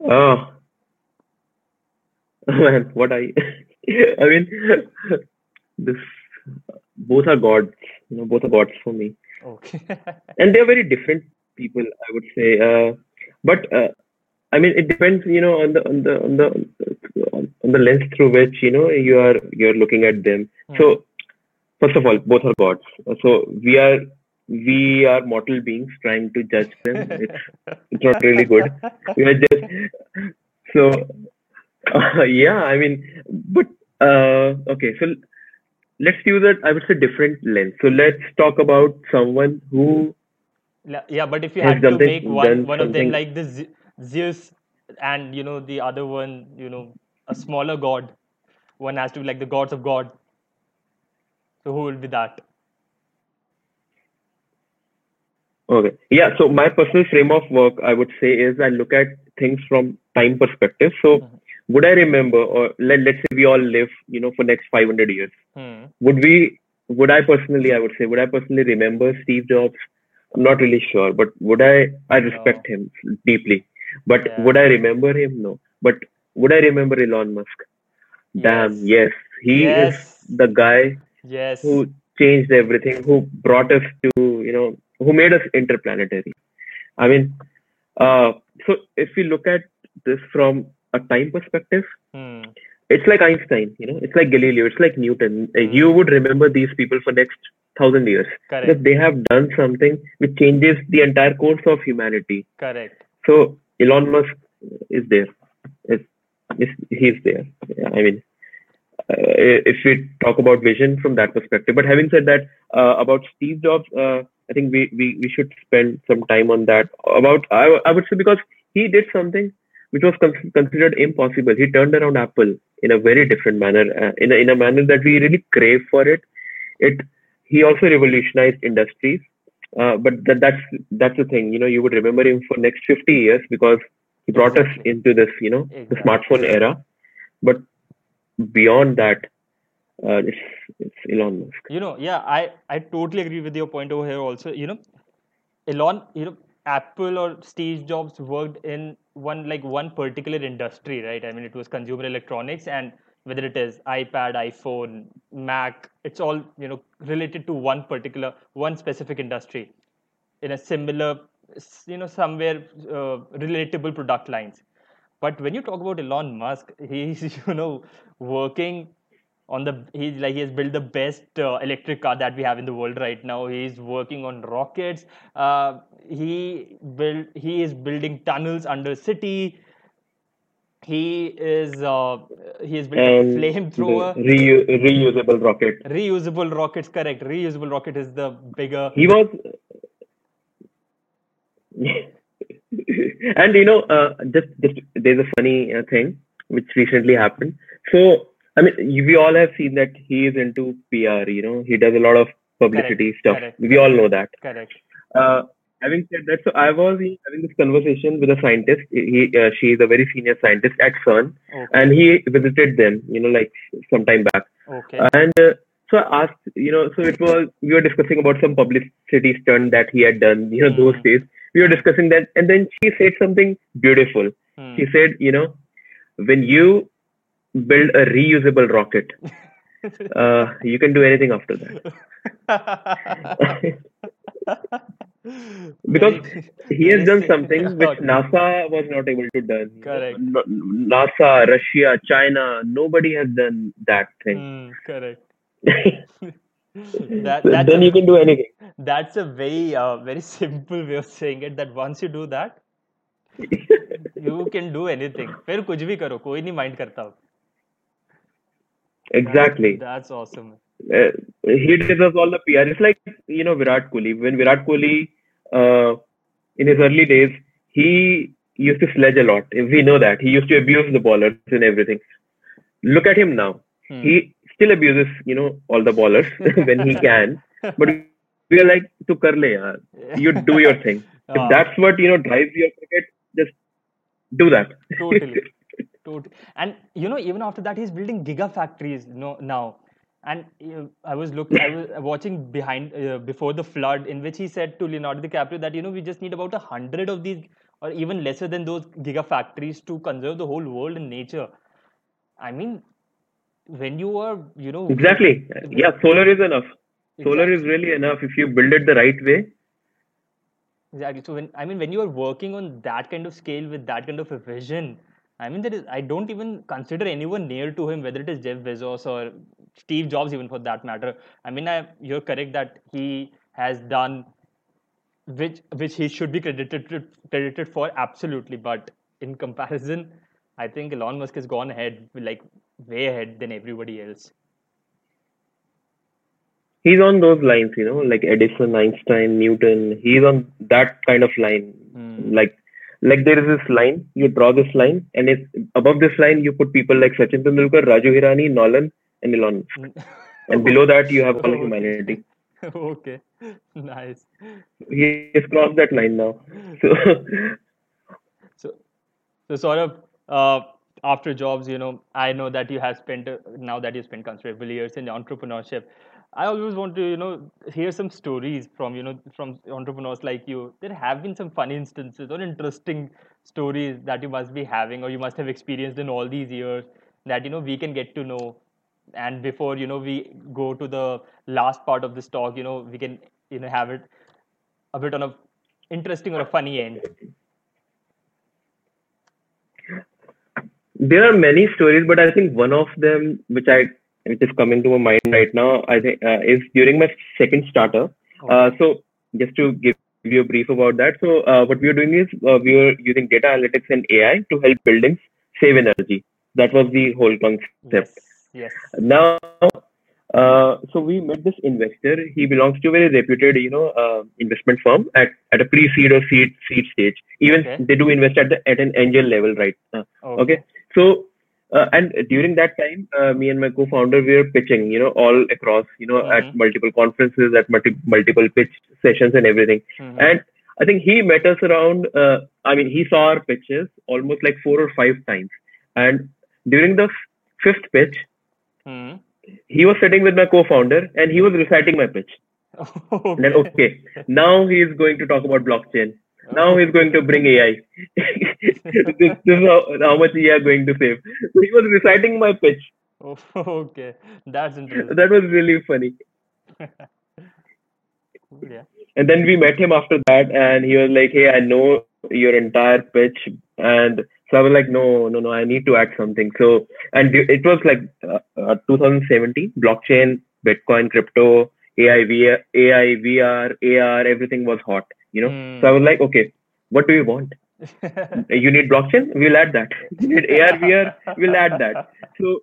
Oh. Man, what I I mean this both are gods, you know, both are gods for me. Okay. And they're very different people, I would say. Uh, but uh, I mean it depends, you know, on the on the on the on the lens through which, you know, you are you're looking at them. So first of all, both are gods. So we are we are mortal beings trying to judge them. It's it's not really good. We are just so uh, yeah. I mean, but uh, okay. So let's use it. I would say different lens. So let's talk about someone who Yeah, but if you had to make one one of them like the Zeus and you know the other one, you know, a smaller god, one has to be like the gods of God. So who will be that? Okay. Yeah. So my personal frame of work, I would say, is I look at things from time perspective. So Mhm. Would I remember, or let, let's say we all live, you know, for next 500 years. Hmm. Would we, would I personally, I would say, would I personally remember Steve Jobs? I'm not really sure, but would I, I respect him deeply. But Yeah. would I remember him? No. But would I remember Elon Musk? Damn, Yes. yes. He Yes. is the guy Yes. who changed everything, who brought us to, you know, who made us interplanetary. I mean, uh, so if we look at this from a time perspective, Hmm. it's like Einstein, you know, it's like Galileo, it's like Newton. Uh, Hmm. You would remember these people for next thousand years Correct. because they have done something which changes the entire course of humanity. Correct. So Elon Musk is there. It's, it's, he's there. I mean, uh, if we talk about vision from that perspective. But having said that, uh, about Steve Jobs, uh, I think we, we, we should spend some time on that. About I, I would say because he did something which was con- considered impossible. He turned around Apple in a very different manner, uh, in a, in a manner that we really crave for it. It he also revolutionized industries. Uh, but that, that's that's the thing, you know. You would remember him for next 50 years because he brought us into this, you know, the smartphone era. But beyond that, uh, it's, it's Elon Musk. You know, yeah, I I totally agree with your point over here. Also, you know, Elon, you know, Apple or Steve Jobs worked in one like one particular industry, right? I mean, it was consumer electronics, and whether it is iPad, iPhone, Mac, it's all you know related to one particular, one specific industry, in a similar, you know, somewhere uh, relatable product lines. But when you talk about Elon Musk, he's you know working on the he's like he has built the best uh, electric car that we have in the world right now. He's working on rockets. Uh, he built he is building tunnels under city. He is uh, he built a And the flamethrower reu- reusable rocket. reusable rockets correct. Reusable rocket is the bigger. He was, and you know, uh, just, just there's a funny uh, thing which recently happened. So, I mean, we all have seen that he is into PR. You know, he does a lot of publicity stuff. correct, We all know that. correct Uh, having said that, so I was having this conversation with a scientist. He, uh, she is a very senior scientist at CERN, okay and he visited them. You know, like some time back. okay And uh, so I asked, you know, so it was we were discussing about some publicity stunt that he had done. You know, those Hmm. days we were discussing that, and then she said something beautiful. Hmm. She said, you know, when you build a reusable rocket, uh, you can do anything after that. because Very- he has very done si- something which Okay. NASA was not able to do. Correct. NASA, Russia, China, nobody has done that thing. Hmm, correct So that that's then a, you can do anything. that's a very uh, very simple way of saying it that once you do that you can do anything फिर कुछ भी करो कोई नहीं mind करता Exactly. that's awesome uh, he deserves all the PR. It's like you know Virat Kohli. When Virat Kohli, uh, in his early days, he used to sledge a lot. We know that he used to abuse the bowlers and everything. Look at him now. Hmm. He still abuses, you know, all the bowlers when he can. But we are like, to kar le yaar. You do your thing. Ah, If that's what you know drives your cricket, just do that. totally totally and you know even after that he's building gigafactories no now and uh, i was looking i was watching behind uh, before the flood in which he said to leonardo dicaprio that you know we just need about a hundred of these or even lesser than those gigafactories to conserve the whole world and nature i mean when you are you know exactly. Yeah, solar is enough. Solar Exactly. is really enough if you build it the right way. Exactly. So when I mean when you are working on that kind of scale with that kind of a vision, I mean there is I don't even consider anyone near to him, whether it is Jeff Bezos or Steve Jobs, even for that matter. I mean I, you're correct that he has done which which he should be credited credited for absolutely, but in comparison, I think Elon Musk has gone ahead like way ahead than everybody else. he's on those lines, you know, like Edison, Einstein, Newton. He's on that kind of line. Hmm. Like, like there is this line. You draw this line, and it's above this line you put people like Sachin Tendulkar, Raju Hirani, Nolan, and Elon. Musk. And below that you have all humanity. okay, nice. He has crossed that line now. So So, so sort of uh, after jobs, you know, I know that you have spent uh, now that you spent considerable years in entrepreneurship. I always want to, you know, hear some stories from, you know, from entrepreneurs like you. There have been some funny instances or interesting stories that you must be having or you must have experienced in all these years that, you know, we can get to know. And before, you know, we go to the last part of this talk, you know, we can, you know, have it a bit on a interesting or a funny end. there are many stories, but I think one of them, which I which is coming to my mind right now, I think uh, is during my second starter. Uh, so just to give you a brief about that. So uh, what we were doing is uh, we were using data analytics and AI to help buildings save energy. That was the whole concept. Yes, yes. Now, uh, so we met this investor. He belongs to a very reputed, you know, uh, investment firm at, at a pre-seed or seed seed stage. Even Okay. they do invest at the at an angel level, right? Uh, okay. So, uh, and during that time, uh, me and my co-founder we were pitching, you know, all across, you know, at Mhm. multiple conferences, at multi- multiple pitch sessions, and everything. Mhm. And I think he met us around. Uh, I mean, he saw our pitches almost like four or five times. And during the f- fifth pitch, Hmm. he was sitting with my co-founder and he was reciting my pitch. And then, okay, now he is going to talk about blockchain. Now he's going to bring AI. this, this is how, how much he is going to save. So he was reciting my pitch. Oh, okay, that's interesting. That was really funny. Yeah. And then we met him after that, and he was like, "Hey, I know your entire pitch," and so I was like, "No, no, no, I need to add something." So, and it was like uh, uh, 2017, blockchain, Bitcoin, crypto, AI, VR, AI, VR, AR, everything was hot, you know. Hmm. So I was like, "Okay, what do you want? You need blockchain? We'll add that. You need AR, VR? We'll add that." So,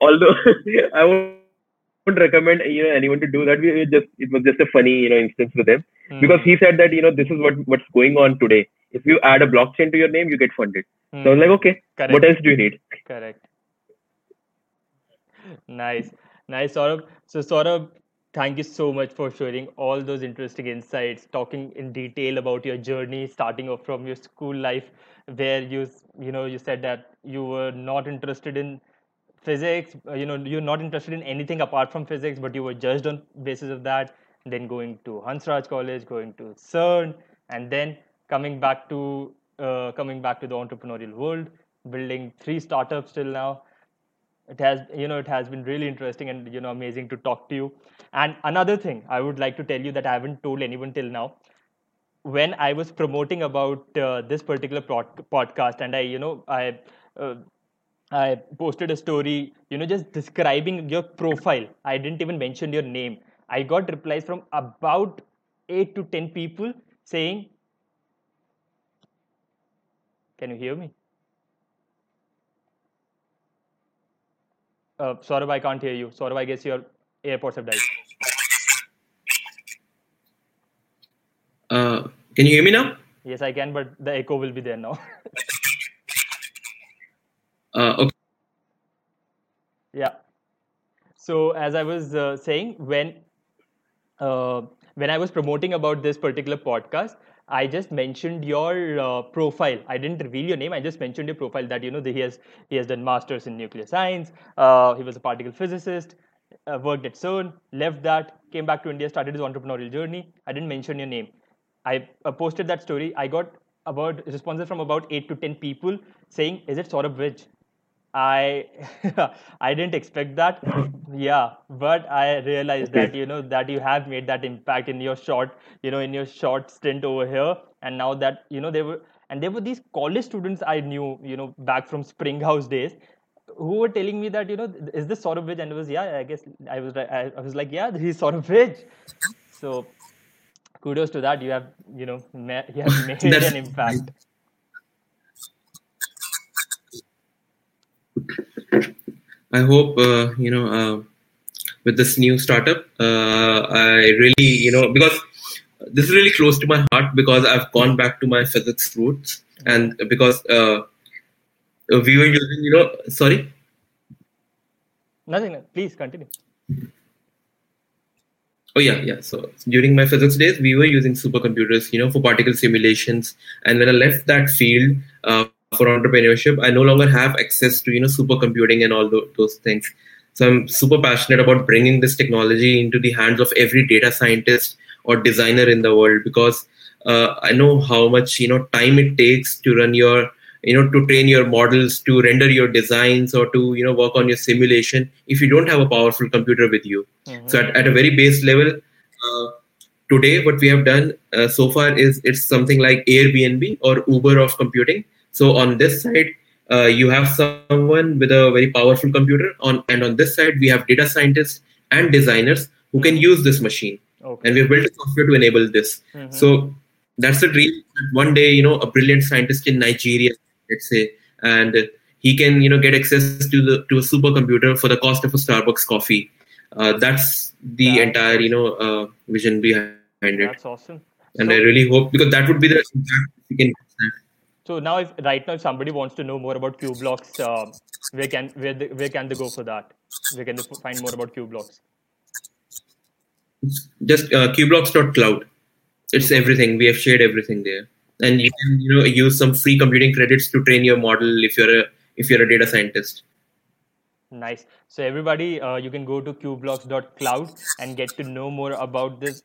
although I wouldn't recommend you know anyone to do that, we just it was just a funny you know instance with him because Hmm. he said that you know this is what what's going on today. If you add a blockchain to your name, you get funded. Hmm. So I was like, okay, Correct. what else do you need? Correct. Nice, nice, Saurabh. So, Saurabh, thank you so much for sharing all those interesting insights, talking in detail about your journey, starting off from your school life, where you, you know, you said that you were not interested in physics. uh, You know, you're not interested in anything apart from physics, but you were judged on basis of that. Then going to Hansraj College, going to CERN, and then coming back to uh, coming back to the entrepreneurial world, building three startups till now it has you know it has been really interesting and you know amazing to talk to you. And another thing i would like to tell you that i haven't told anyone till now. When i was promoting about uh, this particular pod- podcast and i you know i uh, i posted a story you know just describing your profile. I didn't even mention your name. I got replies from about 8 to 10 people saying can you hear me Uh, Saurabh, I can't hear you. Saurabh, I guess your AirPods have died. Uh, can you hear me now? Yes, I can, but the echo will be there now. Uh, okay. yeah. So as I was uh, saying, when uh, when I was promoting about this particular podcast, I just mentioned your uh, profile. I didn't reveal your name. I just mentioned your profile that you know that he has he has done masters in nuclear science. Uh, he was a particle physicist. Uh, worked at CERN. Left that. Came back to India. Started his entrepreneurial journey. I didn't mention your name. I posted that story. I got about responses from about eight to ten people saying, "Is it Saurabh Vij?" I I didn't expect that. Yeah, but I realized that you know that you have made that impact in your short, you know, in your short stint over here, and now that you know there were and there were these college students I knew, you know, back from Spring House days, who were telling me that you know is this Vij? And it was yeah, I guess I was. I, I was like yeah, he's Vij. So kudos to that. You have you know you have made an impact. I hope uh, you know uh, with this new startup. Uh, I really, you know, because this is really close to my heart because I've gone back to my physics roots and because uh, we were using, you know, sorry. Nothing. Please continue. Oh yeah, yeah. So during my physics days, we were using supercomputers, you know, for particle simulations. And when I left that field uh, for entrepreneurship, I no longer have access to you know supercomputing and all those, things. So I'm super passionate about bringing this technology into the hands of every data scientist or designer in the world because uh, I know how much you know time it takes to run your you know to train your models to render your designs or to you know work on your simulation if you don't have a powerful computer with you mm-hmm. so at, at a very base level uh, today what we have done uh, so far is it's something like airbnb or uber of computing so on this side uh, you have someone with a very powerful computer on and on this side we have data scientists and designers who can use this machine okay. and we've built a software to enable this mm-hmm. so that's the dream one day you know a brilliant scientist in nigeria let's say, and he can you know get access to the to a supercomputer for the cost of a Starbucks coffee. Uh, that's the that's entire you know uh, vision behind it. That's awesome. And so, I really hope because that would be the so now, if right now, if somebody wants to know more about Q Blocks, uh, where can where the, where can they go for that? Where can they find more about Q Blocks? Just uh, qblocks.cloud. It's everything. We have shared everything there and you can you know use some free computing credits to train your model if you're a if you're a data scientist nice so everybody uh, you can go to qblocks.cloud and get to know more about this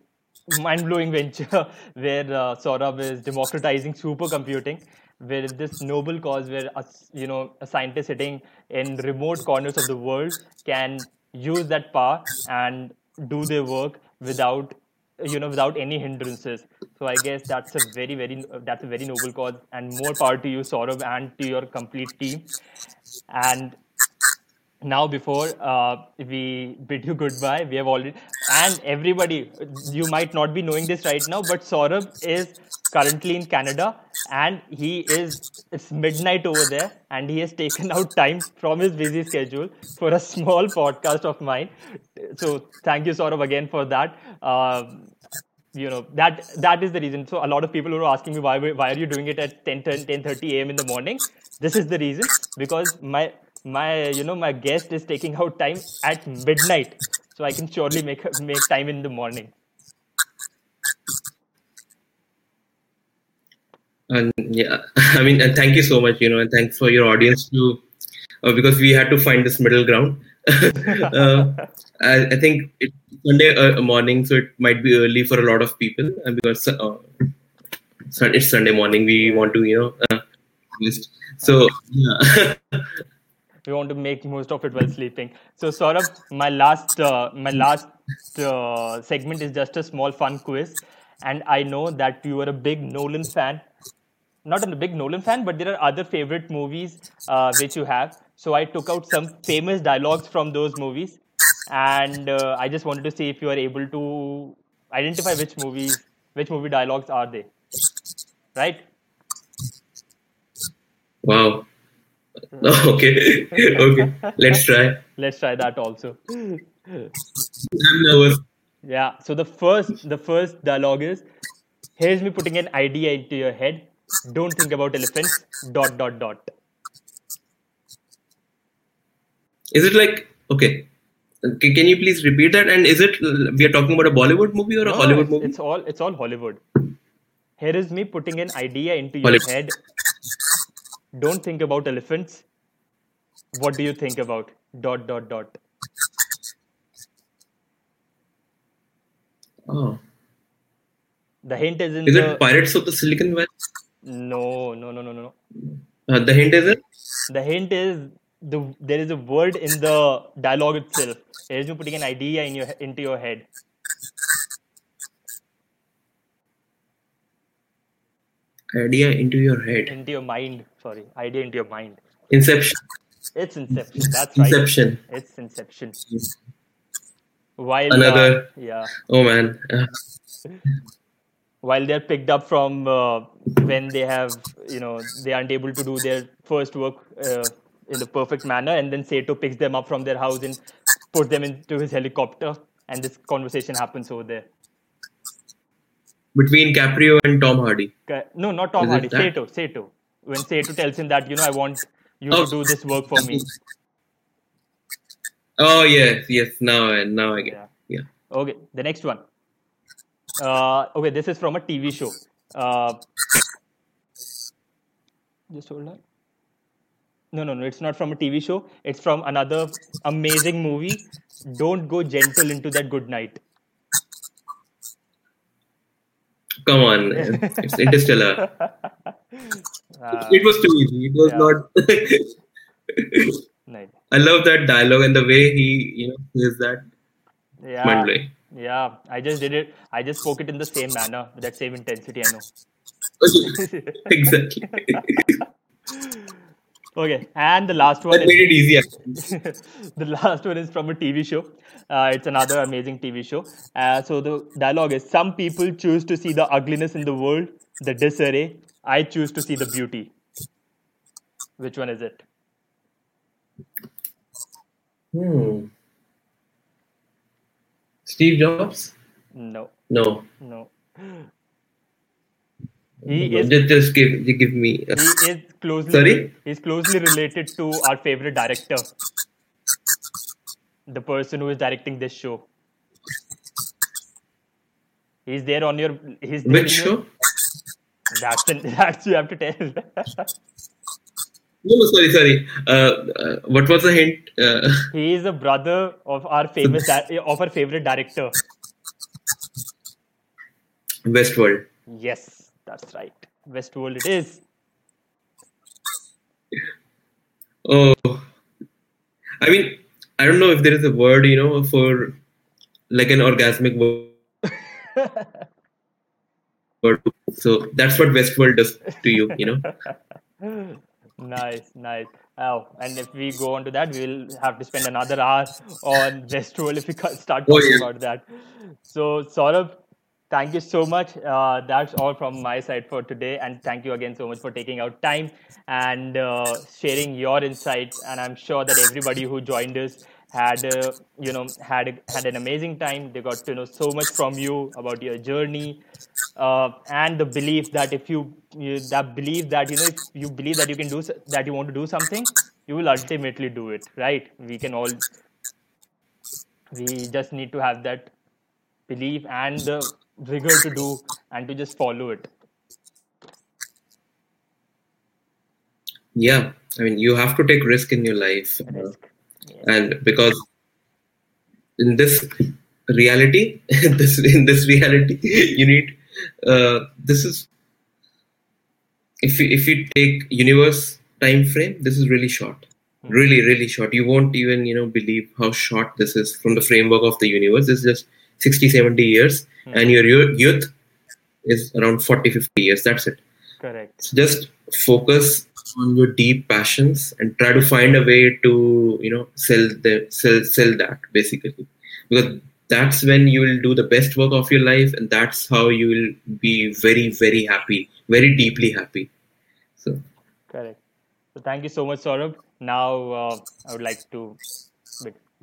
mind-blowing venture where uh, Saurabh is democratizing supercomputing where this noble cause where a, you know a scientist sitting in remote corners of the world can use that power and do their work without you know without any hindrances. So i guess that's a very very that's a very noble cause. And more power to you Saurabh and to your complete team. And now before uh, we bid you goodbye. We have already and everybody you might not be knowing this right now but Saurabh is currently in canada and he is it's midnight over there and he has taken out time from his busy schedule for a small podcast of mine. So thank you Saurabh again for that. Uh, you know that that is the reason. So a lot of people who are asking me why why are you doing it at 10 10 30 a.m in the morning? This is the reason because my my you know my guest is taking out time at midnight. So i can surely make make time in the morning and yeah i mean and thank you so much you know and thanks for your audience too uh, because we had to find this middle ground uh, I, I, think it's Sunday uh, morning, so it might be early for a lot of people uh, because uh, it's Sunday morning. We want to, you know, uh, so yeah. we want to make most of it while sleeping. So Saurabh, my last uh, my last uh, segment is just a small fun quiz, and I know that you are a big Nolan fan. Not a big Nolan fan, but there are other favorite movies uh, which you have. So I took out some famous dialogues from those movies, and uh, I just wanted to see if you are able to identify which movies, which movie dialogues are they, right? Wow. okay. okay. Let's try. Let's try that also. I'm nervous. Yeah. So the first, the first dialogue is, "Here's me putting an idea into your head. Don't think about elephants. Dot dot dot." Is it like okay? Can you please repeat that? And is it we are talking about a Bollywood movie or a Hollywood it's, movie? It's all it's all Hollywood. Here is me putting an idea into your Hollywood. head. Don't think about elephants. What do you think about dot dot dot? Oh. The hint is in Is the... it Pirates of the Silicon Valley? No, no, no, no, no. Uh, the hint is it? The hint is the there is a word in the dialogue itself. It is you putting an idea in your into your head. Idea into your head. Into your mind. Sorry, idea into your mind. Inception. It's Inception. That's right. Inception. It's Inception. While another. Uh, yeah. Oh man. While they're picked up from uh, when they have, you know, they aren't able to do their first work uh, in the perfect manner, and then Saito picks them up from their house and put them into his helicopter, and this conversation happens over there. Between Caprio and Tom Hardy. No, not Tom Is Hardy. Saito. Saito. When Saito tells him that you know I want you Oh. to do this work for me. Oh yes, yes. Now, and now I get. Yeah. Yeah. Okay, the next one. Uh, okay, this is from a TV show. Uh, just hold on. No, no, no, it's not from a TV show. It's from another amazing movie. Don't go gentle into that good night. Come on, it's Interstellar. Uh, it was too easy. It was yeah. not. I love that dialogue and the way he, you know, says that. Yeah. Yeah. I just did it. I just spoke it in the same manner, with that same intensity. I know. exactly. Okay, and the last one that made is it. Actually. the last one is from a TV show. Uh, it's another amazing TV show. Uh, so the dialogue is: Some people choose to see the ugliness in the world, the disarray. I choose to see the beauty. Which one is it? Hmm. Steve Jobs? No, No. no. He is just, just give give me. uh, he is closely Sorry? he's closely related to our favorite director, the person who is directing this show. He's there on your. He's there which in your- show? That's that's you have to tell. No, no, sorry, sorry. Uh, uh, what was the hint? Uh, he is a brother of our famous di- of our favorite director. Westworld. Yes, that's right. Westworld it is. Oh, I mean, I don't know if there is a word, you know, for like an orgasmic wo- word. So that's what Westworld does to you, you know. nice, nice. Oh, and if we go on to that, we'll have to spend another hour on Westworld if we can't start Oh, talking yeah. about that. So, Saurabh, thank you so much. Uh, that's all from my side for today, and thank you again so much for taking out time and uh, sharing your insights. And I'm sure that everybody who joined us had, uh, you know, had had an amazing time. They got to know so much from you about your journey, uh, and the belief that if you, you that belief that you know if you believe that you can do that you want to do something, you will ultimately do it. Right? We can all. We just need to have that belief and the rigor to do and to just follow it. Yeah, I mean, you have to take risk in your life, Risk. And because in this reality, this in this reality, you need. Uh, this is if you, if you take universe time frame, this is really short, really really short. You won't even you know believe how short this is from the framework of the universe. This is just 60, 70 years, and your youth is around 40, 50 years. That's it. Correct. So just focus on your deep passions and try to find a way to you know sell the sell sell that basically because that's when you will do the best work of your life and that's how you will be very very happy very deeply happy so Correct. So thank you so much, Saurabh. Now uh, I would like to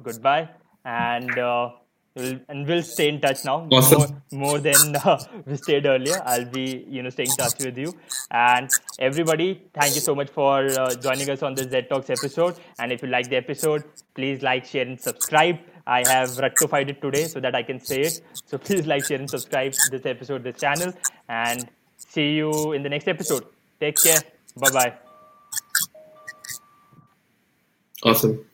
goodbye and uh, and we'll stay in touch now Awesome. more, more than uh, we stayed earlier. I'll be you know staying in touch with you and everybody. Thank you so much for uh, joining us on this Z Talks episode. And if you like the episode, please like, share, and subscribe. I have rectified it today so that I can say it. So please like, share, and subscribe this episode, this channel, and see you in the next episode. Take care. Bye bye. awesome